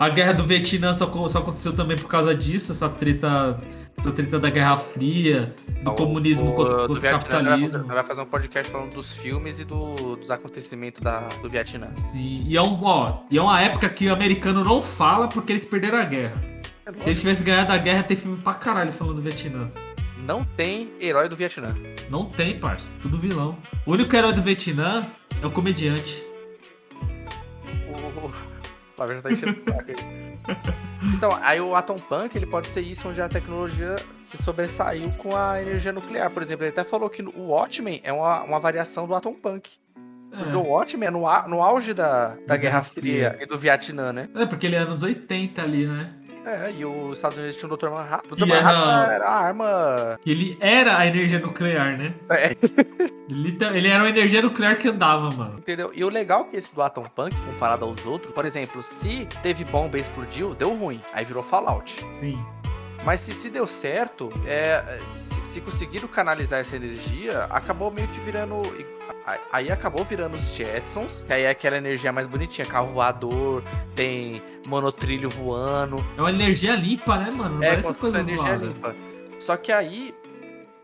A guerra do Vietnã só, só aconteceu também por causa disso, essa treta, essa treta da Guerra Fria, do O- comunismo o- contra, do contra o vai fazer- capitalismo. ele vai fazer um podcast falando dos filmes e do- dos acontecimentos da, do Vietnã. Sim, e é, um, ó, e é uma época que o americano não fala porque eles perderam a guerra. Se eles tivessem ganhado a guerra, ia ter filme pra caralho falando do Vietnã. Não tem herói do Vietnã. Não tem, parça. Tudo vilão. O único herói do Vietnã é o comediante. O o Flávio já tá enchendo o saco aí. Então, aí o Atom Punk, ele pode ser isso onde a tecnologia se sobressaiu com a energia nuclear. Por exemplo, ele até falou que o Watchmen é uma, uma variação do Atom Punk. Porque o Watchmen é no, no auge da, da Da Guerra Guerra Fria e do Vietnã, né? É, porque ele é anos 80 ali, né? É, e os Estados Unidos tinham o Dr. Manhattan. O Dr. Manhattan era- a arma... Ele era a energia nuclear, né? É, Ele, ele era uma energia nuclear que andava, mano. entendeu? E o legal é que esse do Atom Punk, comparado aos outros, por exemplo, se teve bomba e explodiu, deu ruim. Aí virou Fallout. Sim. Mas se, se deu certo, é, se, se conseguiram canalizar essa energia, acabou meio que virando. Aí acabou virando os Jetsons, que aí é aquela energia mais bonitinha, carro voador, tem monotrilho voando. É uma energia limpa, né, mano? É se coisa energia zoada. limpa. Só que aí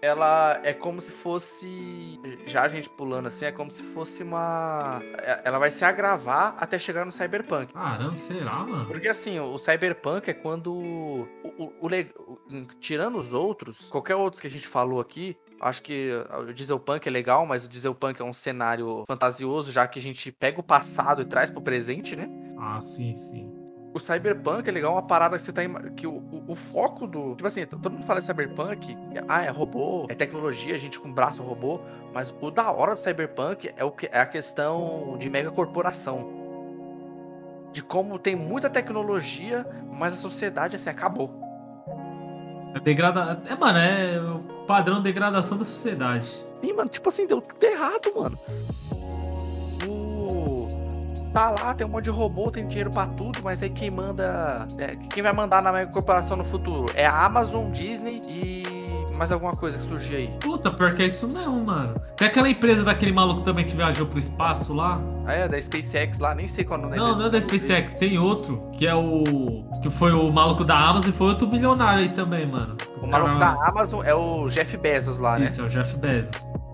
ela é como se fosse. Já a gente pulando assim, é como se fosse uma. é- Ela vai se agravar até chegar no Cyberpunk. Caramba, será, mano? Porque assim, o Cyberpunk é quando. O, o- o- tirando os outros, qualquer outros que a gente falou aqui, acho que o Dieselpunk é legal, mas o Dieselpunk é um cenário fantasioso, já que a gente pega o passado e traz pro presente, né? Ah, sim, sim. O Cyberpunk é legal, uma parada que você tá. ima- Que o, o- o foco do. Tipo assim, todo mundo fala de Cyberpunk, é- ah, é robô, é tecnologia, gente com braço robô, mas o da hora do Cyberpunk é, o que, é a questão de mega corporação. De como tem muita tecnologia, mas a sociedade assim acabou. É degrada... É, mano, é padrão de degradação da sociedade. Sim, mano, tipo assim, deu tudo errado, mano. O. Tá lá, tem um monte de robô, tem dinheiro pra tudo, mas aí quem manda. é, quem vai mandar na mega corporação no futuro? É a Amazon, Disney e. mais alguma coisa que surgir aí. Puta, pior que é isso mesmo, mano. Tem aquela empresa daquele maluco também que viajou pro espaço lá. Ah, é, da SpaceX lá, nem sei qual é o nome Não, não é da SpaceX, tem outro, que é o. Que foi o maluco da Amazon e foi outro bilionário aí também, mano. O maluco cara- da Amazon é o Jeff Bezos lá, né? Isso, é o Jeff Bezos.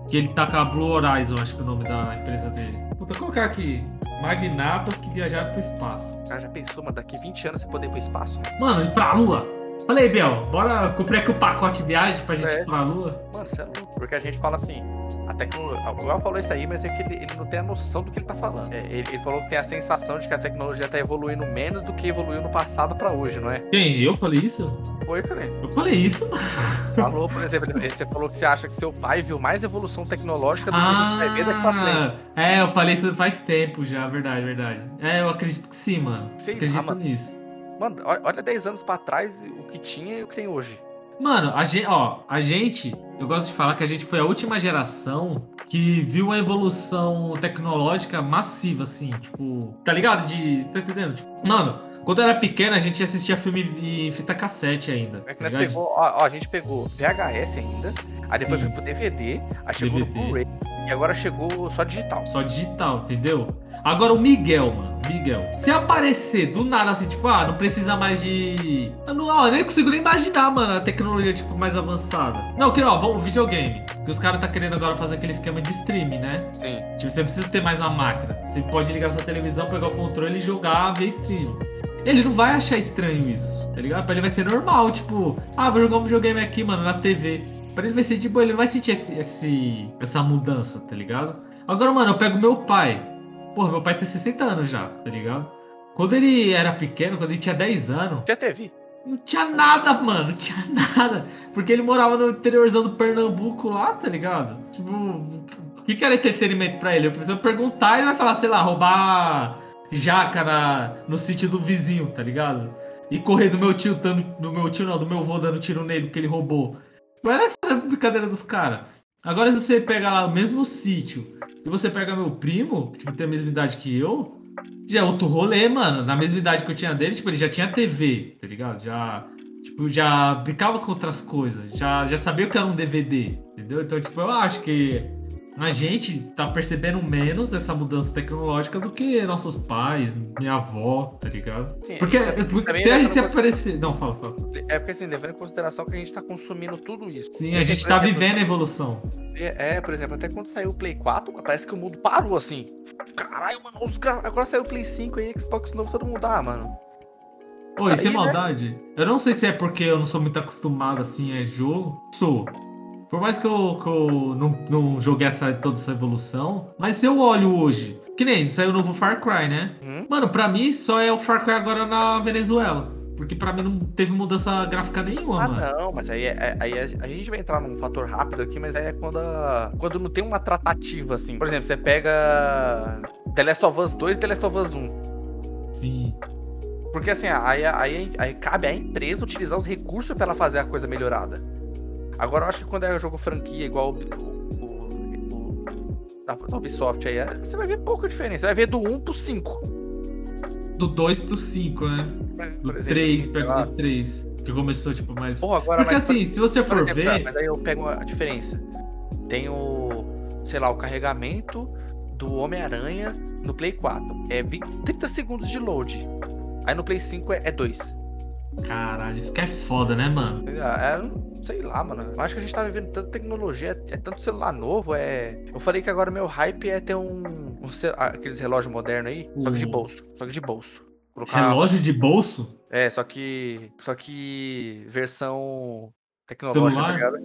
Que ele tá com a Blue Horizon, acho que é o nome da empresa dele. Puta, colocar aqui. Magnatas que viajaram pro espaço. O cara já pensou, mano, daqui 20 anos você poder ir pro espaço? Mano, ir pra lua. Falei, Biel, bora comprar aqui o pacote de viagem pra gente É. ir pra lua. Mano, você é louco. Porque a gente fala assim, a tecnologia. O El falou isso aí, mas é que ele, ele não tem a noção do que ele tá falando. É, ele, ele falou que tem a sensação de que a tecnologia tá evoluindo menos do que evoluiu no passado pra hoje, não é? Quem? Eu falei isso? Foi, cara. Eu falei isso? Falou, por exemplo, você falou que você acha que seu pai viu mais evolução tecnológica do que a gente vai ver daqui pra frente. Ah, é, eu falei isso faz tempo já, verdade, verdade. É, eu acredito que sim, mano. Sei acredito nisso. Mano, olha olha 10 anos pra trás o que tinha e o que tem hoje. Mano, a gente, ó, a gente, eu gosto de falar que a gente foi a última geração que viu uma evolução tecnológica massiva, assim, tipo, tá ligado? De, tá entendendo? Tipo, mano, Quando era pequeno, a gente assistia filme em fita cassete ainda. É que tá nós ligado? pegou, ó, ó, a gente pegou VHS ainda, aí depois Sim. foi pro DVD, aí chegou no DVD. Blu-ray e agora chegou só digital. Só digital, entendeu? Agora o Miguel, mano. Miguel. Se aparecer do nada assim, tipo, ah, não precisa mais de. Eu, não, ó, eu nem consigo nem imaginar, mano, a tecnologia, tipo, mais avançada. Não, que ó, vamos, videogame. Que os caras tá querendo agora fazer aquele esquema de streaming, né? Sim. Tipo, você precisa ter mais uma máquina. Você pode ligar sua televisão, pegar o controle e jogar, ver streaming. Ele não vai achar estranho isso, tá ligado? Pra ele vai ser normal, tipo, ah, vou jogar um videogame aqui, mano, na TV. Pra ele vai ser tipo, ele não vai sentir esse, esse- essa mudança, tá ligado? Agora, mano, eu pego meu pai. Porra, meu pai tem 60 anos já, tá ligado? Quando ele era pequeno, quando ele tinha 10 anos, Já teve. não tinha nada, mano, não tinha nada. Porque ele morava no interiorzão do Pernambuco lá, tá ligado? Tipo, o que, que era entretenimento pra ele? Eu preciso perguntar e ele vai falar, sei lá, roubar jaca no sítio do vizinho, tá ligado? E correr do meu tio, dando, do meu tio não, do meu avô dando tiro nele porque ele roubou. Tipo, era essa a brincadeira dos caras. Agora se você pega lá o mesmo sítio e você pega meu primo, que tem a mesma idade que eu, já é outro rolê, mano. Na mesma idade que eu tinha dele, tipo, ele já tinha TV, tá ligado? Já, tipo, já brincava com outras coisas. Já, já sabia o que era um DVD, entendeu? Então, tipo, eu acho que a gente tá percebendo menos essa mudança tecnológica do que nossos pais, minha avó, tá ligado? Sim, Porque, também- porque também até a gente se aparecer. Não, fala, fala. É porque assim, levando em consideração que a gente tá consumindo tudo isso. Sim, E a gente por tá exemplo, vivendo a evolução. É, por exemplo, até quando saiu o Play 4, parece que o mundo parou assim. Caralho, mano, os agora saiu o Play 5 aí, Xbox novo, todo mundo ah, mano. Oi, Isso sem aí, né? maldade. Eu não sei se é porque eu não sou muito acostumado assim a jogo. Sou. Por mais que eu, que eu não, não joguei essa, toda essa evolução. Mas se eu olho hoje, que nem saiu o novo Far Cry, né? Hum? Mano, pra mim só é o Far Cry agora na Venezuela. Porque pra mim não teve mudança gráfica nenhuma, Ah, mano. não, mas aí, é- aí a, a gente vai entrar num fator rápido aqui, mas aí é quando, a- quando não tem uma tratativa, assim. Por exemplo, você pega The Last of Us 2 e The Last of Us 1. Sim. Porque assim, aí, aí, aí cabe à empresa utilizar os recursos pra ela fazer a coisa melhorada. Agora eu acho que quando é jogo franquia igual o, o, o- o- da, da Ubisoft aí, é- você vai ver pouca diferença. Você vai ver do 1 pro 5. Do 2 pro 5, né? Do Por exemplo, 3, assim, pega do 3. Que começou, tipo, mais. Porra, agora Porque mas, assim, se você for exemplo, ver. Mas aí eu pego a diferença. Tem o, sei lá, o carregamento do Homem-Aranha no Play 4. É 20, 30 segundos de load. Aí no Play 5 é 2. Caralho, isso que é foda, né, mano? É, sei lá, mano. Eu acho que a gente tá vivendo tanta tecnologia, é, é tanto celular novo, é. Eu falei que agora meu hype é ter um. um aqueles relógios modernos aí, só que de O- bolso. Só que de bolso. Colocar. Relógio de bolso? É, só que. Só que. Versão tecnológica, Celular? tá ligado?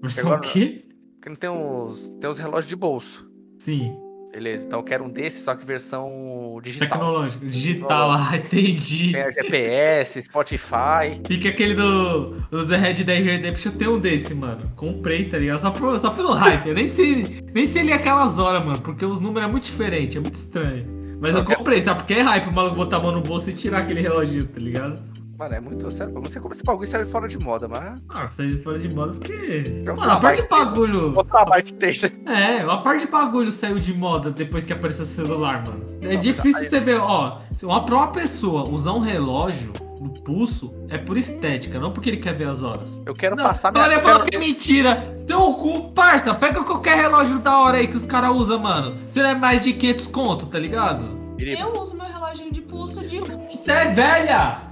Versão o quê? Porque não tem os. Tem os relógios de bolso. Sim. Beleza, então eu quero um desses, só que versão digital. Tecnológico. Digital, ah, entendi. Tem GPS, Spotify. Fica aquele do, do The Red Dead Redemption, eu tenho um desse, mano. Comprei, tá ligado? Só, por- só pelo hype. Eu nem sei, nem sei ler aquelas horas, mano, porque os números é muito diferente, é muito estranho. Mas eu comprei, sabe? Porque é hype o maluco botar a mão no bolso e tirar aquele relógio, tá ligado? Mano, é muito sério. Eu não sei como esse bagulho saiu fora de moda, mas. Ah, saiu fora de moda porque. Mano, a parte de bagulho. O trabalho que tem, né? É, a parte de bagulho saiu de moda depois que apareceu o celular, mano. É Não, difícil aí- você ver, ó, uma, pra uma pessoa usar um relógio no pulso é por estética, não porque ele quer ver as horas. Eu quero Não, passar minha. olha, quero- que é mentira. Teu cu, parça, pega qualquer relógio da hora aí que os caras usam, mano. Se não é mais de 500 conto, tá ligado? Eu uso meu reloginho de pulso de Você é velha!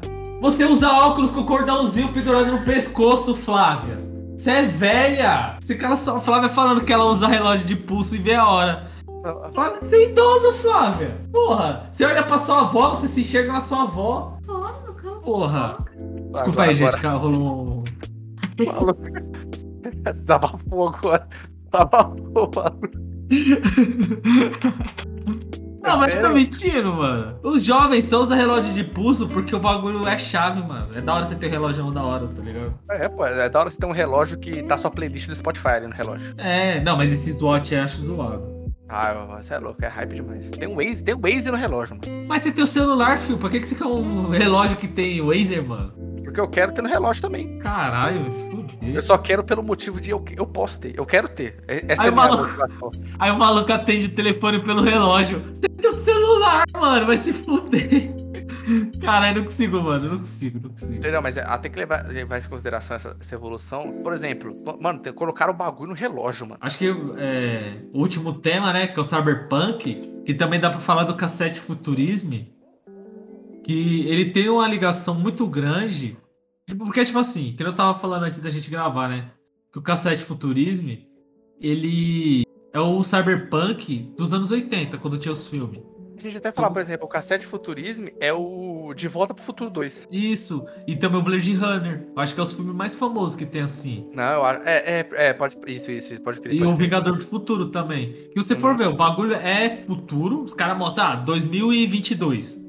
Você usa óculos com cordãozinho pendurado no pescoço, Flávia. Você é velha! Esse cara só, Flávia falando que ela usa relógio de pulso e vê a hora. Flávia, você é idosa, Flávia! Porra! Você olha pra sua avó, você se enxerga na sua avó. Porra! Desculpa Agora- aí, gente, que rolou um. Maluco. Desabafou agora. Desabafou, maluco. Não, mas eu tô Sério? mentindo, mano. Os jovens só usam relógio de pulso porque o bagulho é chave, mano. É da hora você ter relógio da hora, tá ligado? É, pô, é da hora você ter um relógio que tá sua playlist do Spotify ali no relógio. É, não, mas esses watch eu acho zoado. Ah, você é louco, é hype demais. Tem um Waze, tem um Waze no relógio, mano. Mas você tem o celular, filho. Pra que, que você quer um relógio que tem Wazer, mano? Porque eu quero ter no relógio também. Caralho, se fuder. Eu só quero pelo motivo de eu, eu posso ter. Eu quero ter. Essa Aí, é a minha maluco. Aí o maluco atende o telefone pelo relógio. Você o celular, mano. Vai se fuder. Cara, eu não consigo, mano. Eu não consigo, não consigo. Entendeu? Mas até que levar, levar em consideração essa, essa evolução. Por exemplo, mano, colocaram o bagulho no relógio, mano. Acho que é, o último tema, né, que é o Cyberpunk, que também dá pra falar do cassete Futurisme, que ele tem uma ligação muito grande. tipo, Porque, tipo assim, que eu tava falando antes da gente gravar, né? Que o cassete Futurisme, ele é o Cyberpunk dos anos 80, quando tinha os filmes. A gente até falar, por exemplo, o Cassete Futurismo é o De Volta pro Futuro 2. Isso, e também o Blade Runner. Eu Acho que é os filmes mais famosos que tem assim. Não, eu acho. É, é, é, pode. Isso, isso, pode crer. E pode o crer. Vingador do Futuro também. Que você for Hum. ver, o bagulho é futuro, os caras mostram, ah, 2022.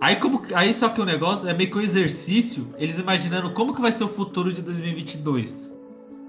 Aí, como, aí só que o negócio é meio que um exercício, eles imaginando como que vai ser o futuro de 2022.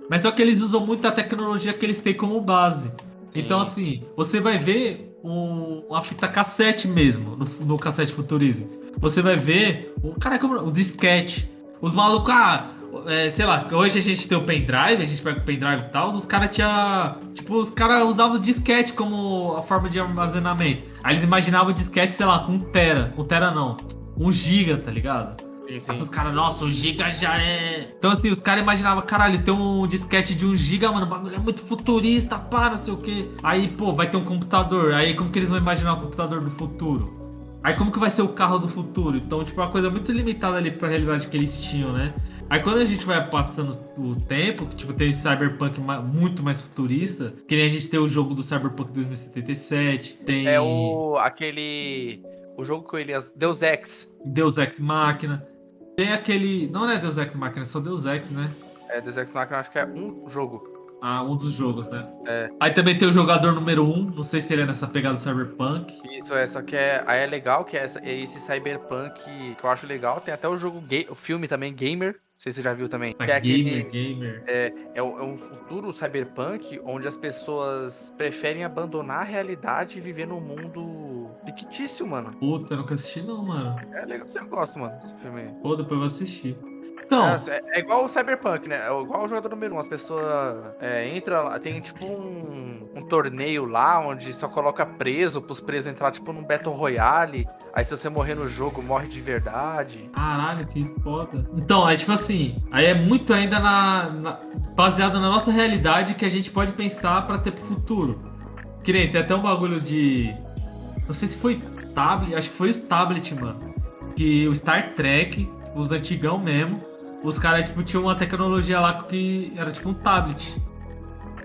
Mas só que eles usam muito a tecnologia que eles têm como base. Então, assim, você vai ver um- uma fita cassete mesmo, no, no cassete futurismo. Você vai ver, um, cara, como, um disquete. Os malucos, ah, é, sei lá, hoje a gente tem o pendrive, a gente pega o pendrive e tal, os caras tinham. Tipo, os caras usavam o disquete como a forma de armazenamento. Aí eles imaginavam o disquete, sei lá, com um tera. Um tera não. Um giga, tá ligado? Sim, os caras, nossa, o giga já é. Então, assim, os caras imaginavam, caralho, tem um disquete de 1 giga, mano, o bagulho é muito futurista, pá, não sei o quê. Aí, pô, vai ter um computador. Aí, como que eles vão imaginar o computador do futuro? Aí, como que vai ser o carro do futuro? Então, tipo, é uma coisa muito limitada ali pra realidade que eles tinham, né? Aí, quando a gente vai passando o tempo, que, tipo, tem o Cyberpunk muito mais futurista, que nem a gente tem o jogo do Cyberpunk 2077, tem É o. aquele. O jogo que ele. Deus Ex. Deus Ex Machina. Tem aquele. Não é Deus Ex Machina, é só Deus Ex, né? É, Deus Ex Machina, acho que é um jogo. Ah, um dos jogos, né? É. Aí também tem o jogador número 1, um, não sei se ele é nessa pegada Cyberpunk. Isso é, só que é, aí é legal que é, é esse Cyberpunk que eu acho legal. Tem até o jogo, o filme também, Gamer. Não sei se você já viu também. Que é gamer, aquele. gamer. É, o- é um futuro cyberpunk onde as pessoas preferem abandonar a realidade e viver num mundo fictício, mano. Puta, eu nunca assisti não, mano. É legal, eu gosto, mano, desse filme aí. Pô, depois eu vou assistir. Então, É, é igual o Cyberpunk, né? É igual o jogador número 1. Um. As pessoas é, entram lá, tem tipo um, um torneio lá onde só coloca preso, pros presos entrar tipo num Battle Royale. Aí se você morrer no jogo, morre de verdade. caralho, que foda. Então, aí tipo assim, aí é muito ainda na, na- baseado na nossa realidade que a gente pode pensar pra ter pro futuro. Que nem tem até um bagulho de. Não sei se foi tablet, acho que foi o tablet, mano. Que o Star Trek, os antigão mesmo, os caras, tipo, tinham uma tecnologia lá que era tipo um tablet.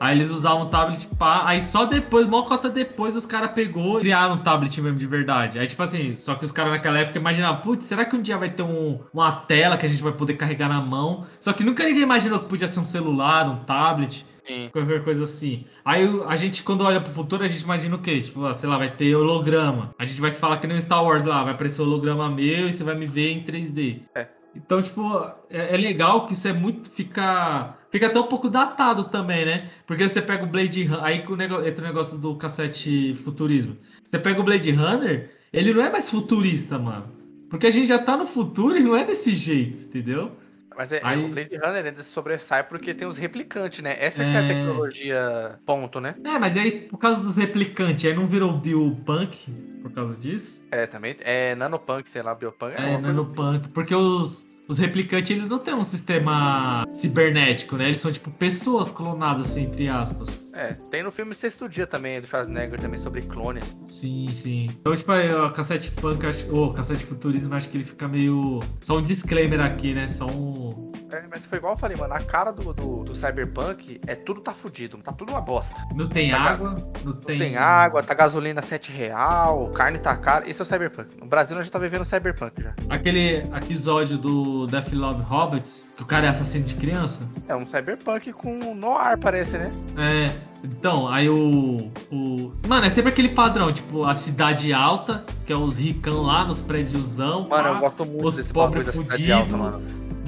Aí eles usavam um tablet pá, aí só depois, uma cota depois, os caras pegou e criaram um tablet mesmo de verdade. Aí, tipo assim, só que os caras naquela época imaginavam, putz, será que um dia vai ter um- uma tela que a gente vai poder carregar na mão? Só que nunca ninguém imaginou que podia ser um celular, um tablet Sim. qualquer coisa assim. Aí a gente, quando olha pro futuro, a gente imagina o quê? Tipo, ah, sei lá, vai ter holograma. A gente vai se falar que nem o Star Wars lá, vai aparecer holograma meu e você vai me ver em 3D. É. Então, tipo, é, é legal que isso é muito. Fica. Fica até um pouco datado também, né? Porque você pega o Blade Runner. Aí o nego- entra o negócio do cassete futurismo. Você pega o Blade Runner, ele não é mais futurista, mano. Porque a gente já tá no futuro e não é desse jeito, entendeu? Mas é, Aí- o Blade Runner ainda se sobressai porque tem os replicantes, né? Essa que é a É. tecnologia ponto, né? É, mas aí por causa dos replicantes, aí não virou biopunk por causa disso? É, também. É nanopunk, sei lá, biopunk. É, coisa nanopunk. Porque os, os replicantes, eles não têm um sistema cibernético, né? Eles são tipo pessoas clonadas, assim, entre aspas. É, tem no filme Sexto Dia também, do Schwarzenegger, também sobre clones. Sim, sim. Então, tipo, aí, o cassete punk, acho, ou cassete futurismo, acho que ele fica meio. Só um disclaimer aqui, né? Só um. É, mas foi igual eu falei, mano, a cara do, do, do Cyberpunk é tudo tá fudido, tá tudo uma bosta. Não tem Tá água, não Não tem. tem água, tá gasolina 7 real, carne tá cara. Esse é o Cyberpunk. No Brasil nós já tá vivendo Cyberpunk já. Aquele episódio do Death Love Hobbits, que o cara é assassino de criança. É um Cyberpunk com noir, parece, né? É, então, aí o, o. Mano, é sempre aquele padrão, tipo, a cidade alta, que é os ricão lá nos prédiozão. Mano, pá, eu gosto muito os desse pobres da cidade fudido. alta, mano.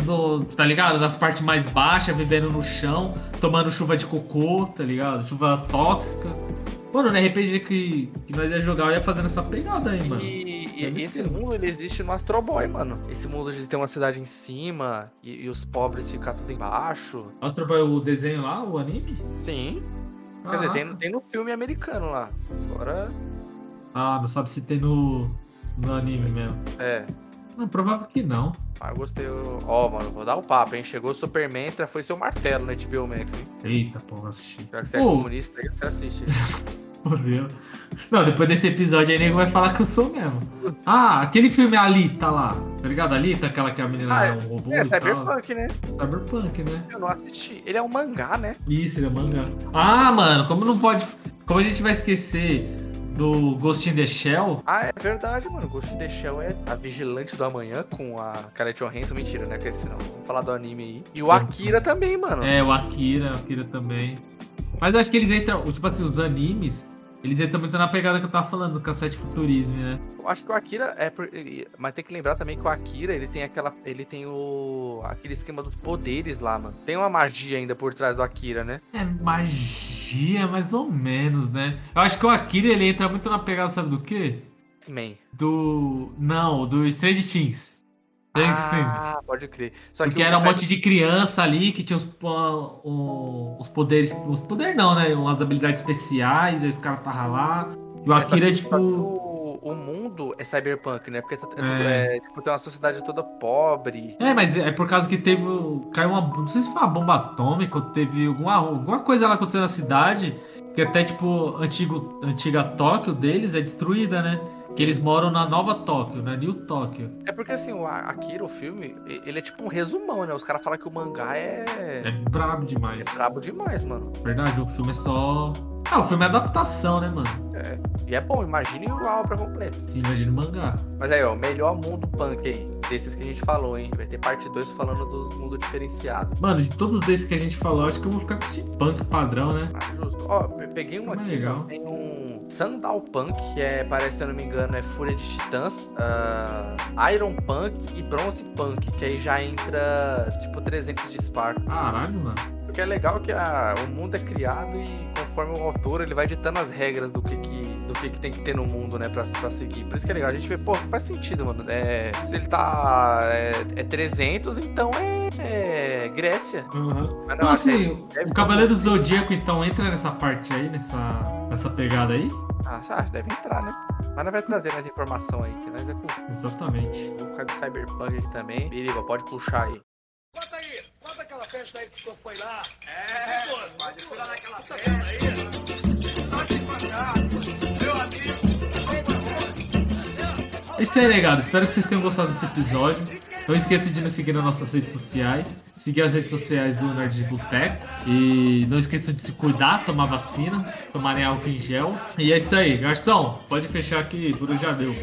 no- tá ligado? Das partes mais baixas, vivendo no chão, tomando chuva de cocô, tá ligado? Chuva tóxica. Mano, no RPG que, que nós ia jogar, eu ia fazendo essa pegada aí, mano. E, e- É esse esquema. mundo, ele existe no Astro Boy, mano. Esse mundo de ter uma cidade em cima e, e os pobres ficar tudo embaixo. Mostra o desenho lá, o anime? Sim. Quer dizer, Caraca. tem, tem no filme americano lá. Agora, Ah, não sabe se tem no. no anime mesmo. É. Não, provável que não. Ah, gostei. Ó, mano, vou dar o papo, hein? Chegou o Superman, foi seu martelo no HBO Max, hein? Eita, pô, vou assistir. Já que você é Pô, comunista, aí você assiste. Meu Deus. Não, depois desse episódio aí, nego vai falar que eu sou mesmo. Ah, aquele filme Alita lá, tá ligado? Alita, aquela que a menina Ah, é um robô É. Cyberpunk, né? Cyberpunk, né? Eu não assisti. Ele é um mangá, né? Isso, ele é mangá. Ah, mano, como não pode. Como a gente vai esquecer do Ghost in the Shell? Ah, é verdade, mano. Ghost in the Shell é a Vigilante do Amanhã com a Scarlett Johansson. Mentira, né? Que esse não. Vamos falar do anime aí. E o Akira também, mano. É, o Akira, o Akira também. Mas eu acho que eles entram, tipo assim, os animes, eles entram muito na pegada que eu tava falando, do cassete futurismo, né? Eu acho que o Akira é. por- Mas tem que lembrar também que o Akira, ele tem aquela. Ele tem o. aquele esquema dos poderes lá, mano. Tem uma magia ainda por trás do Akira, né? É magia, mais ou menos, né? Eu acho que o Akira, ele entra muito na pegada, sabe do quê? X-Men. Do... Não, do Strange Things. Ah, pode crer. Só Porque era um monte de criança ali que tinha os, o- os poderes. Os poderes não, né? Umas habilidades especiais, aí os caras estavam lá. E o Essa Akira é tipo. O mundo é cyberpunk, né? Porque é, tudo- É. é, tipo, tem uma sociedade toda pobre. É, mas é por causa que teve. Caiu uma. Não sei se foi uma bomba atômica ou teve alguma, alguma coisa lá acontecendo na cidade. Que até, tipo, antigo, antiga Tóquio deles é destruída, né? Que eles moram na nova Tóquio, na New Tóquio. É porque assim, o Akira, o filme, ele é tipo um resumão, né? Os caras falam que o mangá é. É brabo demais. É brabo demais, mano. Verdade, o filme é só. Ah, o filme é adaptação, né, mano? E é bom, imagine a obra completa. Se imagina o mangá. Mas aí, ó, melhor mundo punk aí. Desses que a gente falou, hein? Vai ter parte 2 falando dos mundos diferenciados. Mano, de todos desses que a gente falou, acho que eu vou ficar com esse punk padrão, né? Ah, justo. Ó, eu peguei um Mas aqui, legal. ó. Tem um Sandal Punk, que é, parece, se eu não me engano, é Fúria de Titãs. ah, Iron Punk e Bronze Punk, que aí já entra, tipo, 300 de Sparta. Caralho, mano. Porque é legal que a- o mundo é criado e conforme o autor, ele vai ditando as regras do que, que, que, que tem que ter no mundo, né, pra, pra seguir. Por isso que é legal. A gente vê, pô, faz sentido, mano. É, se ele tá. É, é 300, então é, é Grécia. Uhum. Mas Então, assim, assim, deve o Cavaleiro do Zodíaco, então, entra nessa parte aí, nessa, nessa pegada aí? Ah, você acha? Deve entrar, né? Mas nós vai trazer mais informação aí, que nós é com. Exatamente. Vou ficar de Cyberpunk aqui também. Biriba, pode puxar aí. Conta aí, conta aquela festa aí que o senhor foi lá. É, pô, pode ir lá naquela festa aí. Isso aí, negado. Espero que vocês tenham gostado desse episódio. Não esqueça de nos seguir nas nossas redes sociais. Seguir as redes sociais do Nerd de Boteco. E não esqueçam de se cuidar, tomar vacina, tomarem álcool em gel. E é isso aí. Garçom, pode fechar aqui, hoje já deu.